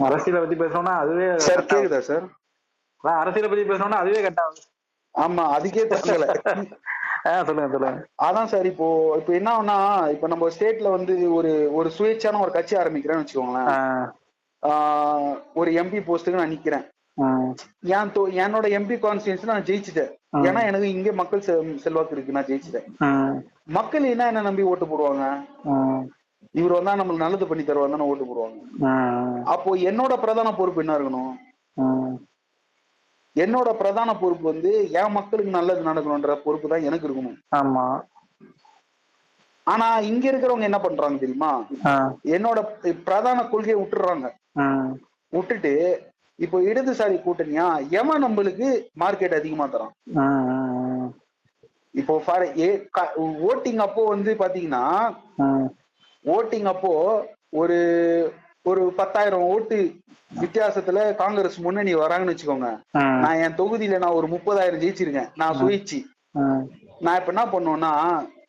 அரசியலை பத்தி பேசணும்னா அதுவே சார். கேக்குதா சார்? அரசியலை பத்தி பேசணும்னா அதுவே கட் ஆகுது ஆமா அதுக்கே தங்கல சொல்லுங்க சொல்லுங்க. அதான் சார் இப்போ இப்போ என்ன ஆகும்னா இப்போ நம்ம ஸ்டேட்ல வந்து ஒரு ஒரு சுயேட்சான ஒரு கட்சி ஆரம்பிக்கிறேன்னு வச்சுக்கோங்களேன். ஒரு எம்பி போஸ்ட்டுக்கு நான் நிக்கிறேன். என் தொ- என்னோட எம்பி கான்ஸ்டியூன்ஸ் நான் ஜெயிச்சிட்டேன். ஏன்னா எனக்கு இங்க மக்கள் செல்வாக்கு இருக்கு நான் ஜெயிச்சிட்டேன். மக்கள் என்ன என்ன நம்பி ஓட்டு போடுவாங்க? இவர் வந்தா நம்மளுக்கு நல்லது பண்ணி தருவாங்க தானே ஓட்டு போடுவாங்க. அப்போ என்னோட பிரதான பொறுப்பு என்ன இருக்கணும். என்னோட பிரதான பொறுப்பு வந்து என் மக்களுக்கு நல்லது நடக்கணும்ன்ற பொறுப்பு தான் எனக்கு இருக்கணும். ஆமா. ஆனா இங்க இருக்கிறவங்க என்ன பண்றாங்க தெரியுமா? என்னோட பிரதான கொள்கையை விட்டுறாங்க. விட்டுட்டு இப்போ இடதுசாரி கூட்டணியா? எவன் நம்மளுக்கு மார்க்கெட் அதிகமா தரான்? இப்போ ஃபார் ஓட்டிங் அப்போ வந்து பாத்தீங்கன்னா ஓட்டிங் அப்போ ஒரு ஒரு பத்தாயிரம் ஓட்டு வித்தியாசத்துல காங்கிரஸ் முன்னணி வராங்கன்னு வச்சுக்கோங்க. நான் என் தொகுதியில நான் ஒரு முப்பதாயிரம் ஜெயிச்சிருக்கேன். நான் சுயேட்சி. ஆ, நான் இப்ப என்ன பண்ணுவேன்னா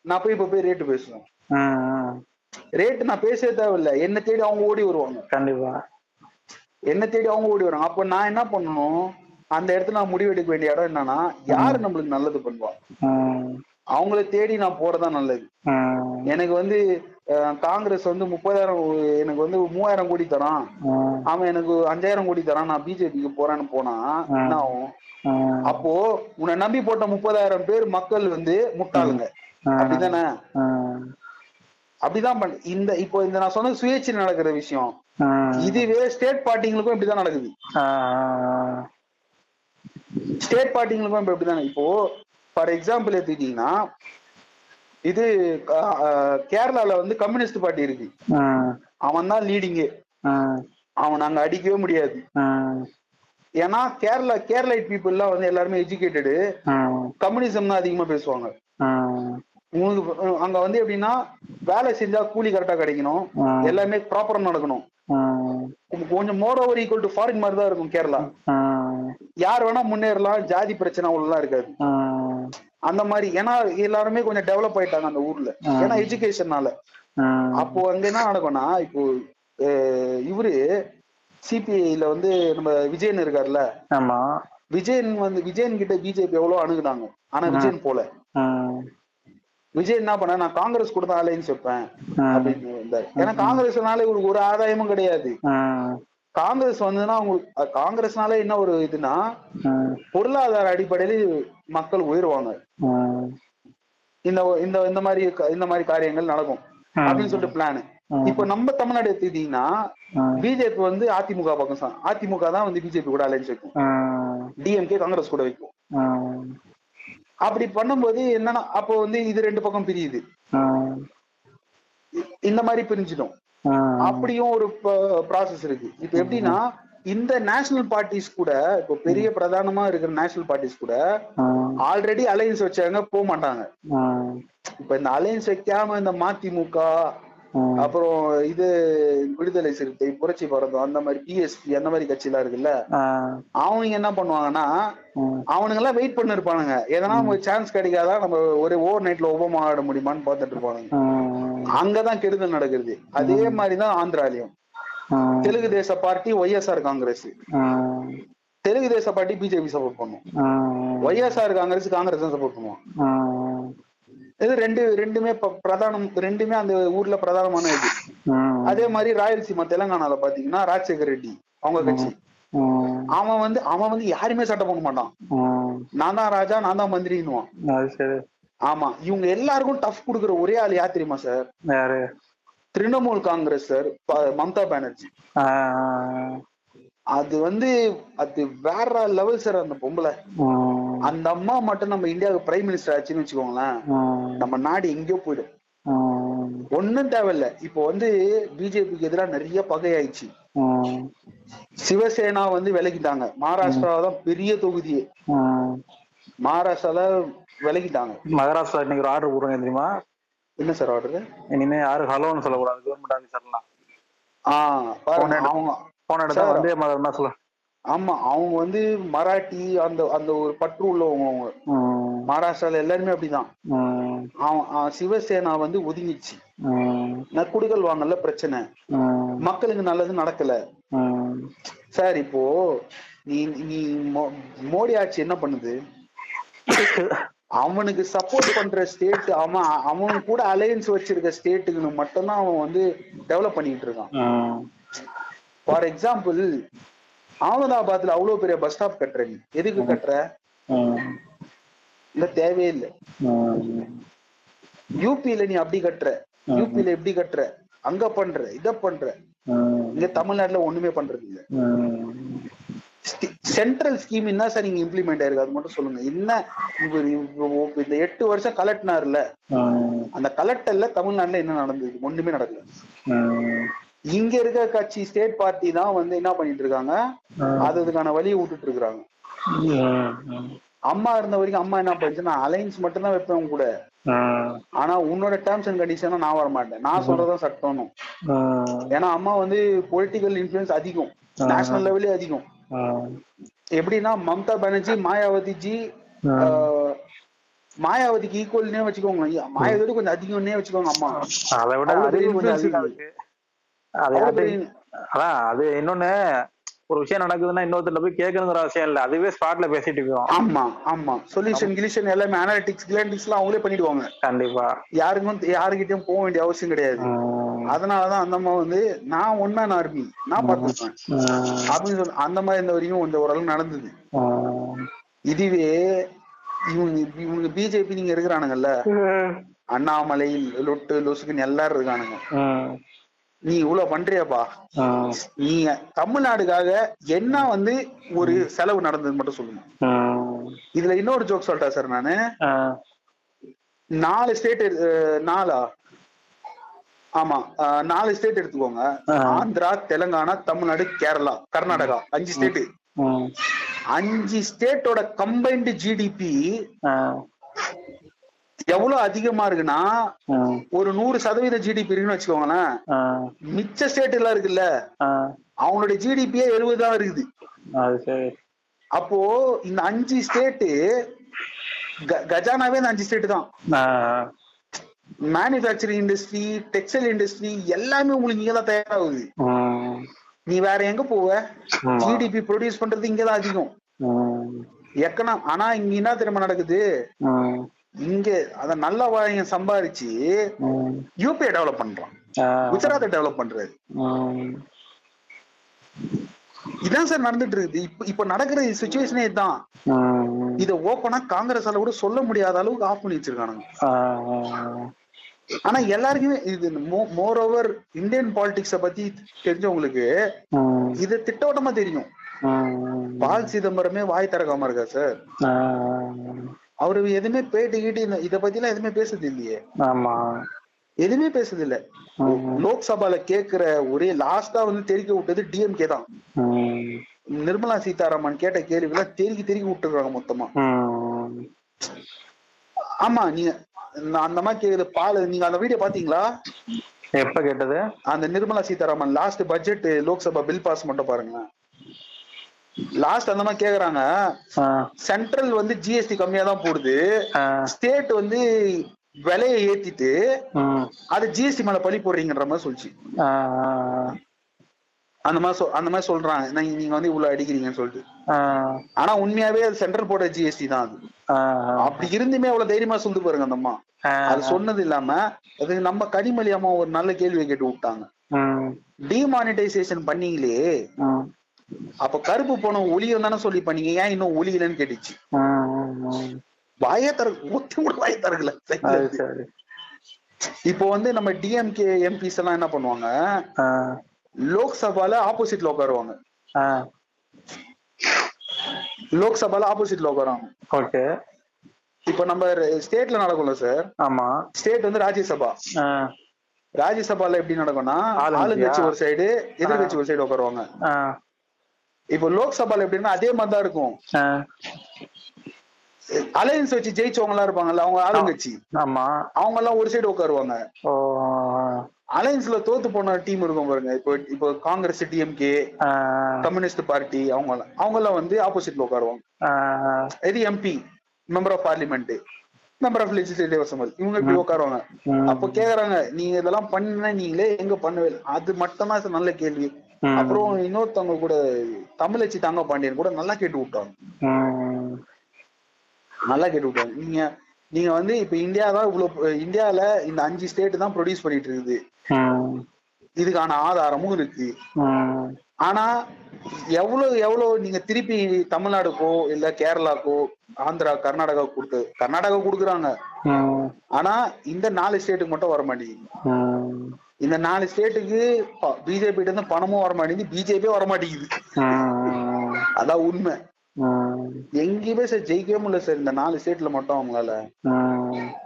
நான் போய் இப்ப போய் ரேட்டு பேசுவேன். ஆ, ரேட்டு நான் பேசவே தேவையில்ல. என்ன தேடி அவங்க ஓடி வருவாங்க. கண்டிப்பா. என்ன தேடி அவங்க ஓடி வராங்க. அப்ப நான் என்ன பண்ணணும்? அந்த இடத்துல நான் முடிவு எடுக்க வேண்டிய இடம் என்னன்னா யாரு நம்மளுக்கு நல்லது பண்ணுவா? அவங்கள தேடி நான் போறதா நல்லது. எனக்கு வந்து காங்கிரஸ் வந்து முப்பதாயிரம் எனக்கு வந்து மூவாயிரம் கோடி தரான். அவன் எனக்கு அஞ்சாயிரம் கோடி தரான். நான் பிஜேபிக்கு போறேன்னு போனா என்ன ஆகும்? அப்போ உன்னை நம்பி போட்ட முப்பதாயிரம் பேர் மக்கள் வந்து முட்டாளுங்க. அப்படிதானே? அப்படிதான் பண்ண இந்த இப்போ இந்த நான் சொன்ன சுயேட்சை நடக்கிற விஷயம். இதுவே ஸ்டேட் பார்ட்டிங்களுக்கும் இப்படிதான் நடக்குது. ஸ்டேட் பார்ட்டிங்களுக்கும் இப்ப இப்படிதான். இப்போ ஃபார் எக்ஸாம்பிள் எடுத்துக்கிட்டீங்கன்னா இது கேரளால வந்து கம்யூனிஸ்ட் பார்ட்டி இருக்கு. அவன் தான் லீடிங்கு அவன் நாங்க அடிக்கவே முடியாது. ஏன்னா கேரளா கேரளைட் பீப்புள்லாம் வந்து எல்லாருமே எஜுகேட்டடு கம்யூனிசம் தான் அதிகமா பேசுவாங்க. உங்களுக்கு அங்க வந்து எப்படின்னா வேலை செஞ்சா கூலி கரெக்டா கிடைக்கணும். எல்லாமே ப்ராப்பரா நடக்கணும். கொஞ்சம் more over equal to foreign மாதிரி தான் இருக்கும் கேரளா. யார் வேணா முன்னேறலாம் ஜாதி பிரச்சனை அவ்வளவுலாம் இருக்காது. அந்த மாதிரி ஏன்னா எல்லாருமே கொஞ்சம் டெவலப் ஆயிட்டாங்க அந்த ஊர்ல. ஏன்னா எஜுகேஷன்னால அப்போ அங்க என்ன நடக்கும்னா இப்போ இவரு சிபிஐல வந்து நம்ம விஜயன் இருக்காருல்ல ஆமா. விஜயன் வந்து விஜயன் கிட்ட பிஜேபி எவ்வளவு அணுகுனாங்க. ஆனா விஜயன் போல. விஜய் என்ன பண்ண நான் காங்கிரஸ் கூட தான் அலைன்ஸ் வைப்பேன் அப்படின்னு இருந்தாரு ஏன்னா காங்கிரஸ்னால இவருக்கு ஒரு ஆதாயமும் கிடையாது. காங்கிரஸ் வந்துன்னா உங்களுக்கு அஹ், காங்கிரஸ்னால என்ன ஒரு இதுனா பொருளாதார அடிப்படையில மக்கள் உயருவாங்க. இந்த இந்த இந்த மாதிரி இந்த மாதிரி காரியங்கள் நடக்கும். அப்படின்னு சொல்லிட்டு பிளான் இப்ப நம்ம தமிழ்நாடு எடுத்துக்கிட்டீங்கன்னா பிஜேபி வந்து அதிமுக பக்கம் அதிமுக தான் வந்து பிஜேபி கூட அலைன்ஸ் வைக்கும். டிஎம்கே காங்கிரஸ் கூட வைக்கும். அப்படி பண்ணும்போது என்னன்னா அப்போ வந்து இது ரெண்டு பக்கம் பிரியுது. இந்த மாதிரி பிரிஞ்சிடும். அப்படியும் ஒரு ப்ராசஸ் இருக்கு. இப்ப எப்படின்னா இந்த நேஷனல் பார்ட்டிஸ் கூட இப்போ பெரிய பிரதானமா இருக்கிற நேஷனல் பார்ட்டிஸ் கூட ஆல்ரெடி அலைன்ஸ் வச்சாங்க போக மாட்டாங்க. இப்ப இந்த அலைன்ஸ் வைக்காம இந்த மதிமுக அப்புறம் இது விடுதலை சிறுத்தை புரட்சி பரதம் அந்த மாதிரி பிஎஸ்பி அந்த மாதிரி கட்சி எல்லாம் இருக்குல்ல ஆ, அவங்க என்ன பண்ணுவாங்கன்னா அவனுங்க எல்லாம் வெயிட் பண்ணி இருப்பானுங்க எதனா நமக்கு சான்ஸ் கிடைக்காதா நம்ம ஒரு ஓவர் நைட்ல ஒபமா ஆட முடியுமான்னு பார்த்துட்டு இருப்பானுங்க. அங்கதான் கெடுதல் நடக்குது. அதே மாதிரிதான் ஆந்திராலையும். Telugu Desam party YSR Congress. Telugu Desam party BJP support பண்ணும். ஒய்எஸ்ஆர் காங்கிரஸ் காங்கிரஸ் தான் சப்போர்ட் பண்ணுவான் இது ரெண்டு ரெண்டுமே பிரதானம் ரெண்டுமே அந்த ஊர்ல பிரதானமான இது. அதே மாதிரி ராயலசீமா தெலுங்கானால பாத்தீங்கன்னா ராஜசேகர் ரெட்டி அவங்க கட்சி. அவன் வந்து அவன் வந்து யாருமே சட்டம் பண்ண மாட்டான். நான் தான் ராஜா நான் தான் மந்திரின்னுவான். ஆமா இவங்க எல்லாருக்கும் டஃப் கொடுக்குற ஒரே ஆள் யார் தெரியுமா சார் யாரு? Trinamool Congress sir Mamata Banerjee. அது வந்து அது வேற லெவல் சார் அந்த பொம்பளை. அந்த அம்மா மட்டும் நம்ம இந்தியாவுக்கு பிரைம் மினிஸ்டர் ஆச்சுன்னு வச்சுக்கோங்களேன் நம்ம நாடு எங்கேயோ போயிடும். ஒண்ணும் தேவையில்ல. இப்போ வந்து பிஜேபிக்கு எதிராக நிறைய பகை ஆயிடுச்சு ஆ, சிவசேனா வந்து விலகிட்டாங்க. மகாராஷ்டிரா தான் பெரிய தொகுதியே. மகாராஷ்டிரால விலகிட்டாங்க. மகாராஷ்டிரா இன்னைக்கு ஒரு ஆர்டர் போடுங்க தெரியுமா? என்ன சார் ஆர்டர் இனிமே யாரும் ஹலோன்னு சொல்லக்கூடாது. கவர்மெண்ட் ஆஃபீஸர்லாம் பாருங்க அவங்க போன இடத்துல. வந்தே மாதிரினா சொல்ல. ஆமா அவங்க வந்து மராட்டி அந்த அந்த ஒரு பற்று உள்ளவங்க அவங்க. மகாராஷ்டிரால எல்லாருமே அப்படிதான். அவன் சிவசேனா வந்து ஒதுங்கிச்சு நற்குடுகள் வாங்கல பிரச்சனை. மக்களுக்கு நல்லது நடக்கல. சார் இப்போ நீ நீ மோடி ஆட்சி என்ன பண்ணுது? அவனுக்கு சப்போர்ட் பண்ற ஸ்டேட் அவன் அவன் கூட அலையன்ஸ் வச்சிருக்க ஸ்டேட்டுக்கு மட்டும்தான் அவன் வந்து டெவலப் பண்ணிட்டு இருக்கான். ஃபார் எக்ஸாம்பிள் அகமதாபாத்ல அவ்வளவு பெரிய பஸ் ஸ்டாப் கட்டுற நீ எதுக்கு கட்டுற. இல்ல தேவையே இல்லை. யூபியில நீ அப்படி கட்டுற யூபியில எப்படி கட்டுற அங்க பண்ற இத பண்ற. இங்க தமிழ்நாட்டுல ஒண்ணுமே பண்றது இல்ல. சென்ட்ரல் ஸ்கீம் என்ன சார் நீங்க இம்ப்ளிமெண்ட் ஆயிருக்கு? அது மட்டும் சொல்லுங்க. என்ன இந்த எட்டு வருஷம் கலெக்டனார்ல. அந்த கலெக்டர்ல தமிழ்நாட்டுல என்ன நடந்தது? ஒண்ணுமே நடக்கல. இங்க இருக்க கட்சி ஸ்டேட் பார்ட்டி தான் வந்து என்ன பண்ணிட்டு இருக்காங்க? அது அதுக்கான வழியை விட்டுட்டு இருக்காங்க. அம்மா இருந்த வரைக்கும் அம்மா என்ன பண்ணுச்சுன்னா அலைன்ஸ் மட்டும் தான் வைப்பேன் கூட. ஆனா உன்னோட டேர்ம்ஸ் அண்ட் கண்டிஷன் நான் வர மாட்டேன் நான் சொல்றதான் சட்டம்னு ம். ஏன்னா அம்மா வந்து பொலிட்டிக்கல் இன்ஃபுளுன்ஸ் அதிகம். நேஷனல் லெவலே அதிகம். எப்படின்னா மம்தா பானர்ஜி மாயாவதி ஜி ஆஹ், மாயாவதிக்கு ஈக்குவல்னே வச்சுக்கோங்க மாயாவதி கொஞ்சம் அதிகம்னே வச்சுக்கோங்க அம்மா. அதை விட அது இன்னொன்னு ஒரு விஷயம் நடக்குதுன்னா இன்னொருத்தர் போய் கேட்கணுங்கிற அவசியம் இல்ல. அதுவே ஸ்பாட்ல பேசிட்டு இருக்கோம் ஆமா ஆமா. சொல்யூஷன் கிலிஷன் எல்லாமே அனாலிட்டிக்ஸ் கிளாண்டிக்ஸ் எல்லாம் அவங்களே பண்ணிடுவாங்க. கண்டிப்பா. யாருக்கும் யாருக்கிட்டயும் போக வேண்டிய அவசியம் கிடையாது. அதனாலதான் அந்த அம்மா வந்து நான் ஒன்னா ஆர்மி நான் பார்த்துருப்பேன் ம். அப்படின்னு சொல்லி அந்த மாதிரி இந்த வரைக்கும் கொஞ்சம் ஓரளவு நடந்தது. இதுவே இவங்க இவங்க பிஜேபி நீங்க இருக்கிறானுங்கல்ல? அண்ணாமலை லொட்டு லொசுக்குன்னு எல்லாரும் இருக்கானுங்க. நீ இவ்வளவு பண்றியாப்பா. நீங்க தமிழ்நாடுக்காக என்ன வந்து ஒரு செலவு நடந்தது மட்டும் சொல்லுங்க. இதுல இன்னொரு ஜோக் சொல்லிட்டேன் சார் நானு. நாலு ஸ்டேட் நாலா ஆமா நாலு ஸ்டேட் எடுத்துக்கோங்க. ஆந்திரா தெலுங்கானா தமிழ்நாடு கேரளா கர்நாடகா அஞ்சு ஸ்டேட். அஞ்சு ஸ்டேட்டோட கம்பைன்டு ஜிடிபி. எவ்வளவு அதிகமா இருக்குன்னா. ஒரு நூறு சதவீத ஜிடிபி இருக்குன்னு வச்சுக்கோங்களேன். மிச்ச ஸ்டேட் எல்லாம் இருக்குல்ல ஆ. அவங்களுடைய ஜிடிபியே எழுபது தான் இருக்குது அப்போ இந்த அஞ்சு ஸ்டேட்டு கஜானாவே இந்த அஞ்சு ஸ்டேட் தான். மேனுஃபேக்சரிங் இண்டஸ்ட்ரி டெக்ஸ்டைல் இண்டஸ்ட்ரி எல்லாமே உங்களுக்கு இங்க தான் தயாராகுது. நீ வேற எங்க போவ. ஜிடிபி ப்ரொடியூஸ் பண்றது இங்கதான் அதிகம். எக்கனா ஆனா இங்க என்ன தெரியுமா நடக்குது. இங்க அத நல்ல வாழைய சம்பாரிச்சு ம். யூபிஐ டெவலப் பண்றான். குஜராத்தை டெவலப் பண்றாரு ம். இதான் சார் நடந்துட்டு இருக்குது இப்ப இப்ப நடக்கிற சுச்சுவேஷனே இதுதான். இத ஓப்பனா காங்கிரஸால கூட சொல்ல முடியாத அளவுக்கு ஆஃப் பண்ணி வச்சிருக்கானுங்க. ஆனா எல்லாருக்குமே இது மோர் ஓவர் இந்தியன் பாலிடிக்ஸ பத்தி தெரிஞ்சவங்களுக்கு. இது திட்டவட்டமா தெரியும். பால் சிதம்பரமே வாய் திறக்காம இருக்கா சார். அவரு எதுவுமே பேட்டி கீட்டி இத பத்தி எல்லாம் எதுவுமே பேசுறது இல்லையே. ஆமா. எதுவுமே பேசுறது இல்ல. லோக்சபால கேக்குற ஒரே லாஸ்டா வந்து தெரிக்க விட்டது டிஎம்கே தான். நிர்மலா சீதாராமன் கேட்ட கேள்விகளை தெருக்கி தெருக்கி விட்டுருக்காங்க மொத்தமா. ஆமா நீங்க அந்த மாதிரி கேக்குது பால் நீங்க அந்த வீடியோ பாத்தீங்களா? எப்ப கேட்டது? அந்த Nirmala Sitharaman last budget Lok Sabha bill pass மட்டும் பாருங்க லாஸ்ட் அந்த மாதிரி கேக்குறாங்க. சென்ட்ரல் வந்து ஜிஎஸ்டி கம்மியா தான் போடுது. ஸ்டேட் வந்து விலையை ஏத்திட்டு. அது ஜிஎஸ்டி மேல பழி போடுறீங்கன்ற மாதிரி சொல்லிச்சு. அந்த மாதிரி அந்த மாதிரி சொல்றாங்க நீங்க வந்து இவ்வளவு அடிக்கிறீங்கன்னு சொல்லிட்டு. ஆனா உண்மையாவே அது சென்ட்ரல் போடுற ஜிஎஸ்டி தான் அது. அப்படி இருந்துமே அவ்வளவு தைரியமா சொல்லிட்டு பாருங்க அந்த அம்மா. அது சொன்னது இல்லாம அது நம்ம கனிமொழி அம்மா ஒரு நல்ல கேள்வியை கேட்டு விட்டாங்க. டிமானிட்டைசேஷன் பண்ணீங்களே. அப்ப கருப்பு பணம் ஒளியும் தானே சொல்லி பண்ணீங்க. ஏன் இன்னும் ஒளியலன்னு கேட்டுச்சு. வாயே தர ஒத்தி கூட வாயை தரல இப்போ வந்து நம்ம டிஎம்கே எம்பிஸ் எல்லாம் என்ன பண்ணுவாங்க. லோக்சபால ஆப்போசிட்ல உட்காருவாங்க. லோக்சபால ஆப்போசிட்ல உட்காருவாங்க. ஓகே. இப்போ நம்ம ஸ்டேட்ல நடக்கும்ல சார்? ஆமா. ஸ்டேட் வந்து ராஜ்யசபா. ராஜ்யசபால எப்படி நடக்கும்னா? ஆளுங்கட்சி ஒரு சைடு எதிர்கட்சி ஒரு சைடு உட்காருவாங்க. இப்போ லோக்சபால எப்படின்னா அதே மாதிரி தான் இருக்கும். அலையன்ஸ் வச்சு ஜெயிச்சவங்க எல்லாம் இருப்பாங்கல்ல அவங்க ஆளுங்கட்சி ஆமா அவங்க எல்லாம் ஒரு சைடு உட்காருவாங்க அலையன்ஸ்ல தோத்து போன டீம் இருக்கும் பாருங்க இப்போ இப்போ காங்கிரஸ் டிஎம்கே. கம்யூனிஸ்ட் பார்ட்டி அவங்க அவங்க எல்லாம் வந்து ஆப்போசிட்ல உட்காருவாங்க. இது MP member of parliament member of legislative assembly இவங்க இப்படி உட்காருவாங்க. அப்போ கேக்குறாங்க நீங்க இதெல்லாம் பண்ண நீங்களே எங்க பண்ணவே இல்லை அது மட்டும் தான் நல்ல கேள்வி. அப்புறம் இன்னொருத்தவங்க கூட தமிழச்சி தங்க பாண்டியன் கூட நல்லா கேட்டு விட்டாங்க. நல்லா கேட்டு விட்டாங்க நீங்க நீங்க வந்து இப்ப இந்தியா தான் இவ்வளவு இந்தியால இந்த அஞ்சு ஸ்டேட் தான் ப்ரொடியூஸ் பண்ணிட்டு இருக்குது. இதுக்கான ஆதாரமும் இருக்கு. ஆனா எவ்வளவு எவ்வளவு நீங்க திருப்பி தமிழ்நாடுக்கோ இல்ல கேரளாக்கோ ஆந்திரா கர்நாடகா கொடுத்து கர்நாடகா கொடுக்குறாங்க. ஆனா இந்த நாலு ஸ்டேட்டுக்கு மட்டும் வர மாட்டேங்குது. இந்த நாலு ஸ்டேட்டுக்கு பிஜேபி இருந்து பணமும் வர மாட்டேங்குது பிஜேபியே வர மாட்டேங்குது ம். அதான் உண்மை. எங்கேயுமே சார் ஜெயிக்கவே முடியல சார் இந்த நாலு ஸ்டேட்ல மட்டும் அவங்களால.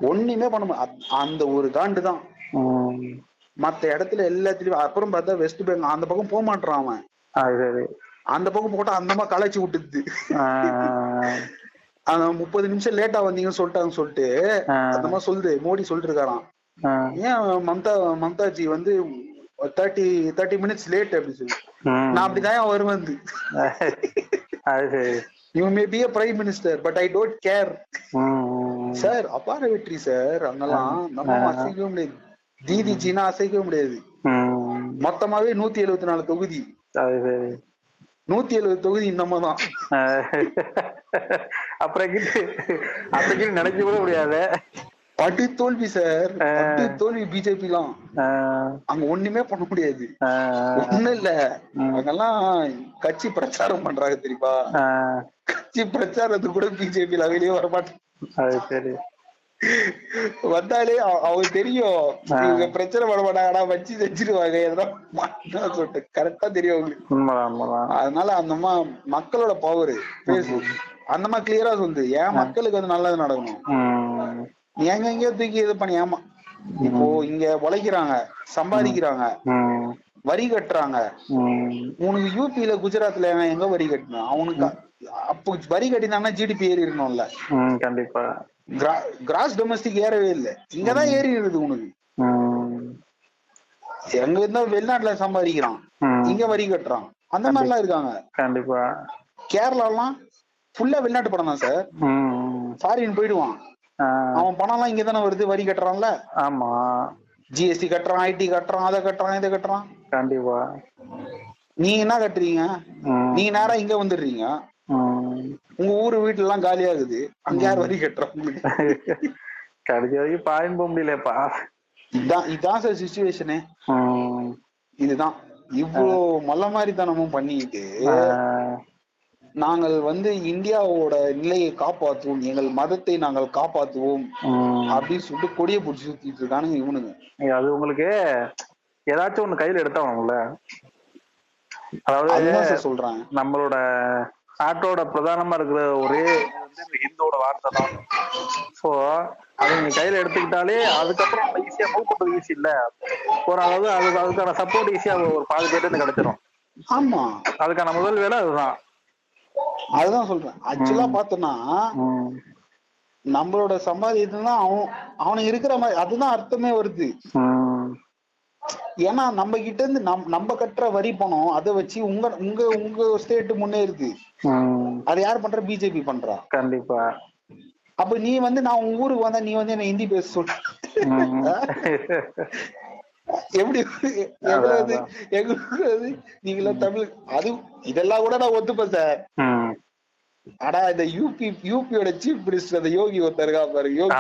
ஒண்ணுமே பண்ண முடியல அத்- அந்த ஒரு காண்டு தான். மத்த இடத்துல எல்லாத்துலயும் அப்புறம் பார்த்தா வெஸ்ட் பெங்கால் அந்த பக்கம் போக மாட்டான் அவன் அந்த பக்கம் போட்டா அந்தமா களைச்சு விட்டுது. அந்த முப்பது நிமிஷம் லேட்டா வந்தீங்கன்னு சொல்லிட்டாங்க சொல்லிட்டு. அந்த மாதிரி சொல்லுது மோடி சொல்லிட்டு இருக்காராம். ஏன் மம்தா மம்தாஜி வந்து தேர்ட்டி தேர்ட்டி மினிட்ஸ் லேட் அப்படின்னு சொல்லி. நான் அப்படிதான் வருவேன் சரி. You may be a prime minister but I don't care. Sir அபார வெற்றி சார் அங்கெல்லாம் நம்ம அசைக்கவே முடியாது. தீதி சீனா அசைக்கவே முடியாது. மொத்தமாவே நூத்தி எழுபத்தி நாலு தொகுதி. நூத்தி எழுபது தொகுதி நம்ம தான் அப்புறம் அப்படி நினைக்க கூட முடியாது. பட்டு தோல்வி சார் ஆ. பட்டு தோல்வி பிஜேபி எல்லாம். அங்க ஒண்ணுமே பண்ண முடியாது. ஒண்ணும் இல்ல. அங்கெல்லாம் கட்சி பிரச்சாரம் பண்றாங்க தெரியுமா. கட்சி பிரச்சாரத்துக்கு கூட பிஜேபி வெளியே வர மாட்டேன் அது சரி. வந்தாலே அவ- அவங்க தெரியும். இவங்க பிரச்சனை பண்ண மாட்டாங்கடா வச்சு செஞ்சிருவாங்க. எதனா சொல்லிட்டு. கரெக்டா தெரியும் அவங்களுக்கு. அதனால அந்த அம்மா மக்களோட பவர் பேசு. அந்த மாதிரி கிளியரா சொல்லுது. ஏன் மக்களுக்கு அது நல்லது நடக்கணும்? எங்க எங்கேயோ தூக்கி இது பண்ணி இப்போ இங்க உழைக்கிறாங்க சம்பாதிக்கிறாங்க. வரி கட்டுறாங்க. உனக்கு யூபியில குஜராத்ல எங்க வரி கட்டினான் அவனுக்கு அப்போ வரி கட்டினாங்கன்னா ஜிடிபி ஏறி இருக்கணும்ல. கண்டிப்பா. கிராஸ் டொமஸ்டிக் ஏறவே இல்லை. இங்கதான் ஏறி இருக்குது உனக்கு. எங்க இருந்தா வெளிநாட்டுல சம்பாதிக்கிறான். இங்க வரி கட்டுறான். அந்த மாதிரிலாம் இருக்காங்க. கண்டிப்பா. கேரளாலாம் ஃபுல்லா வெளிநாட்டு படம் தான் சார். ஃபாரின் போயிடுவான். அவன் பணம் எல்லாம் இங்க தானே வருது? வரி கட்டுறான்ல? ஆமா. ஜிஎஸ்டி கட்டுறான் ஐடி கட்டுறான் அதை கட்டுறான் இதை கட்டுறான். கண்டிப்பா. நீங்க என்ன கட்டுறீங்க. நீங்க நேரா இங்க வந்துடுறீங்க. உங்க ஊரு வீட்டுல எல்லாம் காலியாகுது அங்க யார் வரி உங்களுக்கு கடைசி வரைக்கும் பாயும் போக முடியலப்பா. இதான் இதான் சார் சுச்சுவேஷனு. இதுதான். இவ்வளோ மல்ல மாதிரித்தனமும் பண்ணிக்கிட்டு ஆ. நாங்கள் வந்து இந்தியாவோட நிலையை காப்பாற்றுவோம். எங்கள் மதத்தை நாங்கள் காப்பாற்றுவோம். ம். அப்படின்னு சொல்லிட்டு கொடியை பிடிச்சி சுத்திட்டு இருக்கானுங்க இவனுங்க. அது உங்களுக்கு ஏதாச்சும் ஒண்ணு கையில எடுத்தாகணும்ல அதாவது சொல்றேன். நம்மளோட நாட்டோட பிரதானமா இருக்கிற ஒரே ஹிந்தோட வார்த்தை தான். சோ அதை நீங்க கையில எடுத்துக்கிட்டாலே அதுக்கப்புறம் நம்ம ஈஸியா மூவ் பண்றது ஈஸி இல்ல. ஒரு அதாவது அதுக்கு அதுக்கான சப்போர்ட் ஈஸியா ஒரு பாதி பேர்ட்டு இருந்து கிடைச்சிரும். ஆமா. அதுக்கான முதல் வேலை அதுதான். அதுதான் சொல்றேன். ஆக்சுவலா பார்த்தோம்னா ம். நம்மளோட சம்பாதியத்துல அவன் அவனுக்கு இருக்கிற மாதிரி அதுதான் அர்த்தமே வருது. ஏன்னா நம்ம கிட்ட இருந்து நம் நம்ம கட்டுற வரி பணம் அதை வச்சு உங்க உங்க உங்க ஸ்டேட் முன்னேறுது. அதை யார் பண்ற? பிஜேபி பண்றா. கண்டிப்பா. அப்ப நீ வந்து நான் உங்க ஊருக்கு வந்தா நீ வந்து என்ன ஹிந்தி பேச சொல்ற ம். எப்படி எங்களுக்கு எங்களுக்கு நீங்களாம் தமிழ். அது இதெல்லாம் கூட நான் ஒத்துப்பேன் சார். ஆனா இந்த யூபி யூபியோட சீஃப் மினிஸ்டர் அந்த யோகி ஒருத்தர் இருக்கா பாருங்க யோகி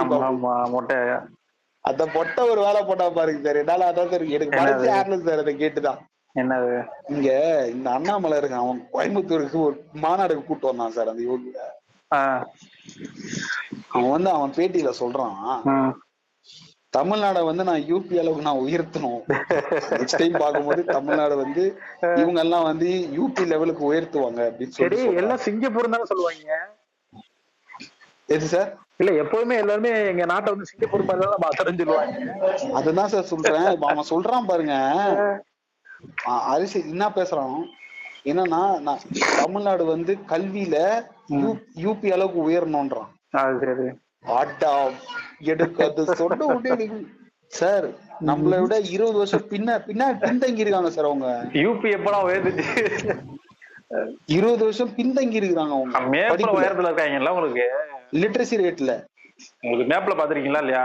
அந்த பொட்டை ஒரு வேலை போட்டா பாருங்க சார். என்னால அதான் சார் எனக்கு? மனசே ஆடல சார் அதை கேட்டுதான். என்னது? இங்க இந்த அண்ணாமலை இருக்கான் அவன் கோயம்புத்தூருக்கு ஒரு மாநாடுக்கு கூட்டு வந்தான் சார் அந்த யோகிய. ஆ. அவன் வந்து அவன் பேட்டியில சொல்றான். தமிழ்நாடை வந்து நான் யூபி அளவுக்கு நான் உயர்த்தணும். நெக்ஸ்ட் டைம் பார்க்கும்போது தமிழ்நாடு வந்து இவங்க எல்லாம் வந்து யூபி லெவலுக்கு உயர்த்துவாங்க அப்படின்னு சரி சொல்லி. எல்லாம் சிங்கப்பூர் தானே சொல்லுவாங்க? எது சார் இல்ல எப்பவுமே எல்லாருமே எங்க நாட்டை வந்து சிங்கப்பூர் மாதிரி தான் மாத்திரம் சொல்லுவாங்க அதுதான் சார் சொல்றேன். அவன் சொல்றான் பாருங்க. அரிசி என்ன பேசுறான்? என்னன்னா நான் தமிழ்நாடு வந்து கல்வியில யூபி அளவுக்கு உயரணும்ன்றான். எனக்கு அது சொன்ன உடனே சார் நம்மளை விட இருபது வருஷம் பின்ன பின்ன பின்தங்கி இருக்காங்க சார் அவங்க. யூபி எப்படா உயர்ந்துச்சு? இருபது வருஷம் பின்தங்கி இருக்கிறாங்க அவங்க. மேப்ல உயரத்துல இருக்காங்கல்ல உங்களுக்கு? லிட்ரஸி ரேட்ல உங்களுக்கு மேப்ல பாத்திருக்கீங்களா இல்லையா?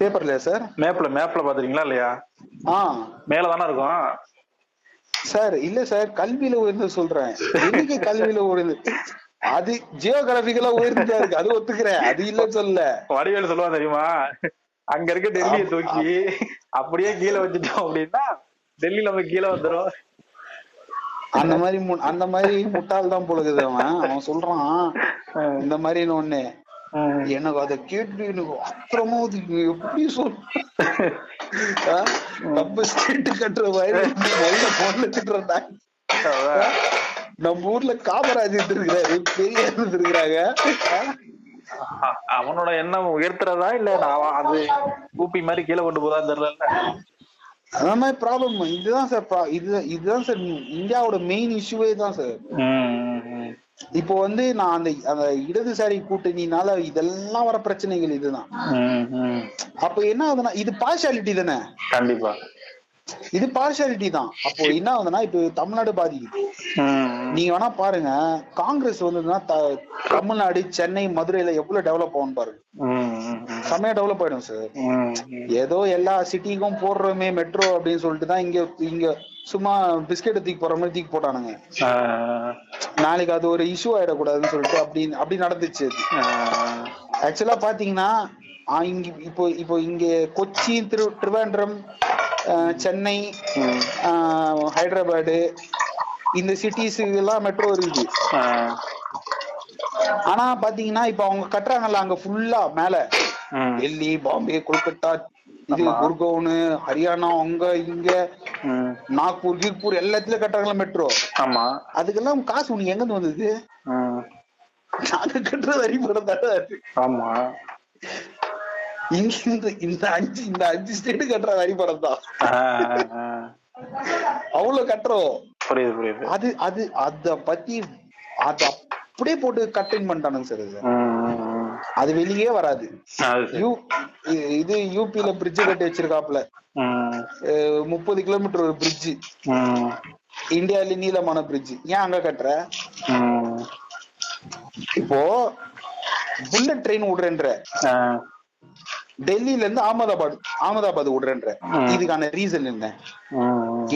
பேப்பர்ல சார்? மேப்ல மேப்ல பாத்திருக்கீங்களா இல்லையா? ஆ. மேல தானே இருக்கும்? சார் இல்ல சார் கல்வியில உயர்ந்து சொல்றேன். எனக்கு கல்வியில உயர்ந்து அது ஜியோகிராபிக்கலா உயர்ந்தா இருக்கு. அது ஒத்துக்கிறேன். அது இல்ல சொல்ல வடிவேல் சொல்லுவா தெரியுமா? அங்க இருக்க டெல்லியை தூக்கி அப்படியே கீழே வச்சுட்டோம் அப்படின்னா டெல்லி நம்ம கீழே வந்துரும். அந்த மாதிரி அந்த மாதிரி முட்டாள் தான் பொழுது அவன். அவன் சொல்றான் இந்த மாதிரி ஒண்ணு. எனக்கு அதை கேட்டு எனக்கு அப்புறமா எப்படி சொல்? நம்ம ஸ்டேட் கட்டுற முதல்ல போன்ல திட்டுறா. நம்ம ஊர்ல காமராஜர் இருக்கிறாரு பெரியார் இருக்கிறாங்க அவனோட எண்ணம் உயர்த்துறதா இல்ல நான் அது ஊப்பி மாதிரி கீழே கொண்டு போதான்னு தெரியல மாதிரி ப்ராப்ளம் இதுதான் சார் இது இதுதான் சார் இந்தியாவோட மெயின் இஷ்யூவே தான் சார் இப்போ வந்து நான் அந்த அந்த இடதுசாரி கூட்டணினால இதெல்லாம் வர பிரச்சனைகள் இதுதான். அப்ப என்ன ஆகுதுன்னா இது பார்ஷாலிட்டி தானே? கண்டிப்பா. இது பார்ஷாலிட்டி தான். அப்போ என்ன ஆகுதுன்னா இப்போ தமிழ்நாடு பாதிக்குது நீங்க வேணா பாருங்க காங்கிரஸ் வந்ததுன்னா தமிழ்நாடு சென்னை மதுரையில எவ்வளவு டெவலப் ஆகும் பாருங்க. செம்மையா டெவலப் ஆயிடும் சார். ஏதோ எல்லா சிட்டிக்கும் போடுறோமே மெட்ரோ அப்படின்னு சொல்லிட்டு தான் இங்க இங்க சும்மா பிஸ்கெட் தூக்கி போடுற மாதிரி தூக்கி போட்டானுங்க. நாளைக்கு அது ஒரு இஷ்யூ ஆயிடக்கூடாதுன்னு சொல்லிட்டு அப்படி அப்படி நடந்துச்சு ஆக்சுவலா பாத்தீங்கன்னா இங்க இப்போ இப்போ இங்க கொச்சி திரு திருவேண்டரம் சென்னை ஹைதராபாடு இந்த சிட்டிஸ் எல்லாம் மெட்ரோ இருக்குது. ஆ, ஆனா பாத்தீங்கன்னா இப்ப அவங்க கட்டுறாங்கல்ல அங்க ஃபுல்லா மேல. டெல்லி பாம்பே கொல்கத்தா இது ஆமா. குர்கவுனு ஹரியானா அங்க இங்க. நாக்பூர் கீர்பூர் எல்லாத்துலயும் கட்டுறாங்களா மெட்ரோ ஆமா. அதுக்கெல்லாம் காசு உனக்கு எங்க இருந்து வந்தது நாங்க தானே அது. ஆமா. இந்த இந்த அஞ்சு இந்த அஞ்சு ஸ்டேட் கட்டுறது அடிப்படம் தான். ஆ, ஆ. அவ்வளவு கட்டுறோம். புரியுது புரியுது. அது அது அத பத்தி அத அப்படியே போட்டு கட்டைன் பண்ணிட்டானுங்க சார் அது. வெளியே வராது. இது யூபில பிரிட்ஜ் கட்டி வச்சிருக்காப்ல முப்பது கிலோமீட்டர் ஒரு பிரிட்ஜ் இந்தியால நீளமான பிரிட்ஜ் ஏன் அங்க கட்டுற. இப்போ புல்லட் ட்ரெயின் விடுறேன்ற டெல்லியில இருந்து அகமதாபாத் அகமதாபாத் விடுறேன்ற. இதுக்கான ரீசன் என்ன?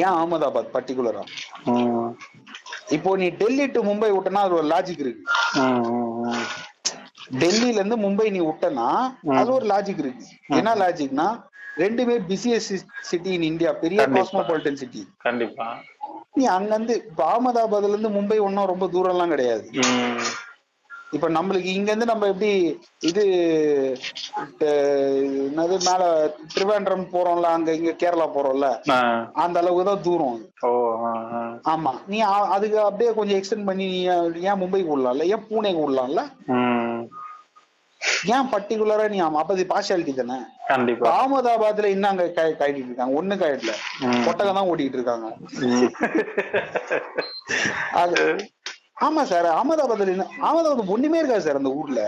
ஏன் அகமதாபாத் பர்டிகுலரா இப்போ நீ டெல்லி டு மும்பை விட்டனா அது ஒரு லாஜிக் இருக்கு. டெல்லியில இருந்து மும்பை நீ விட்டனா அது ஒரு லாஜிக் இருக்கு. என்ன லாஜிக்னா ரெண்டுமே பிஸியஸ்ட் சிட்டி இன் இந்தியா பெரிய. காஸ்மோபாலிட்டன் சிட்டி கண்டிப்பா. நீ அங்க இருந்து இப்ப அகமதாபாத்ல இருந்து மும்பை ஒன்னும் ரொம்ப தூரம் எல்லாம் கிடையாது இப்ப நம்மளுக்கு இங்க இருந்து நம்ம எப்படி இது என்னது மேல திருவேண்டரம் போறோம்ல அங்க இங்க கேரளா போறோம்ல அந்த அளவுக்கு தான் தூரம். ஆமா. நீ அதுக்கு அப்படியே கொஞ்சம் எக்ஸ்டெண்ட் பண்ணி நீ ஏன் மும்பைக்கு விடலாம்ல? ஏன் பூனேக்கு விடலாம்ல? ஏன் பர்டிகுலரா நீ ஆமா அப்ப அது பார்ஷாலிட்டி தானே? கண்டிப்பா. அகமதாபாத்ல இன்னும் அங்க கா- காட்டிட்டு இருக்காங்க. ஒண்ணு காயட்ல ம். கொட்டகை தான் ஓட்டிட்டு இருக்காங்க. அது ஆமா சார் அகமதாபாத்ல அகமதாபாத் ஒண்ணுமே இருக்காது சார் அந்த ஊர்ல.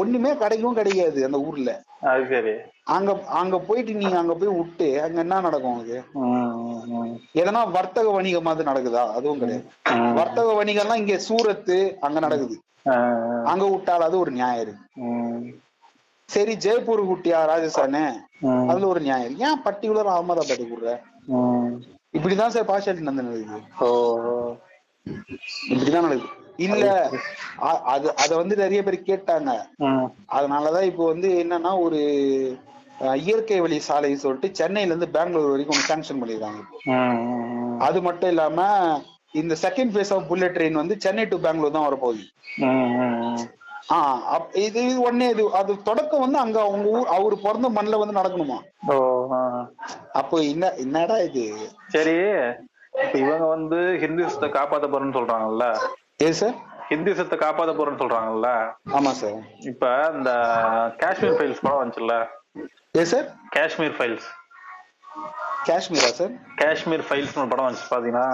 ஒண்ணுமே கிடைக்கவும் கிடைக்காது அந்த ஊர்ல. அங்க அங்க போயிட்டு நீங்க அங்க போய் விட்டு அங்க என்ன நடக்கும் உனக்கு எதனா வர்த்தக வணிகம் மாதிரி நடக்குதா? அதுவும் கிடையாது. வர்த்தக வணிகம்லாம் இங்க சூரத்து அங்க நடக்குது. அங்க விட்டால் அது ஒரு நியாயம். இருக்கு சரி ஜெய்ப்பூர் விட்டியா ராஜஸ்தானு? அதுல ஒரு நியாயம். இருக்கு ஏன் பர்டிகுலர் அகமதாபாத் விடுற. இப்படிதான் சார் பார்ஷாலிட்டி நடந்துருக்கு ஓ. இப்படிதான் நடக்குது. இல்ல அது அத வந்து நிறைய பேர் கேட்டாங்க. அதனாலதான் இப்போ வந்து என்னன்னா ஒரு இயற்கை வழி சாலைன்னு சொல்லிட்டு சென்னையில இருந்து பெங்களூர் வரைக்கும் சாங்ஷன் பண்ணிருக்காங்க. ம், அது மட்டும் இல்லாம இந்த second phase of bullet train வந்து சென்னை டு பெங்களூர் தான் வரப்போகுது. ம், ம். ஆ. அப்- இது ஒன்னே இது அது தொடக்கம் வந்து அங்க அவங்க ஊர் அவர் பிறந்த மண்ணில் வந்து நடக்கணுமா. அப்போ என்ன என்னடா இது? சரி. இப்ப இவங்க வந்து ஹிந்துசத்தை காப்பாத்த போறேன்னு சொல்றாங்கல்ல. ஏ சார்? ஹிந்துசத்தை காப்பாத்த போறேன்னு சொல்றாங்கல்ல. ஆமா சார். இப்ப இந்த காஷ்மீர் ஃபைல்ஸ் படம் வந்துச்சுல்ல. ஏ சார்? காஷ்மீர் ஃபைல்ஸ் காஷ்மீரா சார்? காஷ்மீர் ஃபைல்ஸ் ஒரு படம் வந்துச்சு பாத்தீங்கன்னா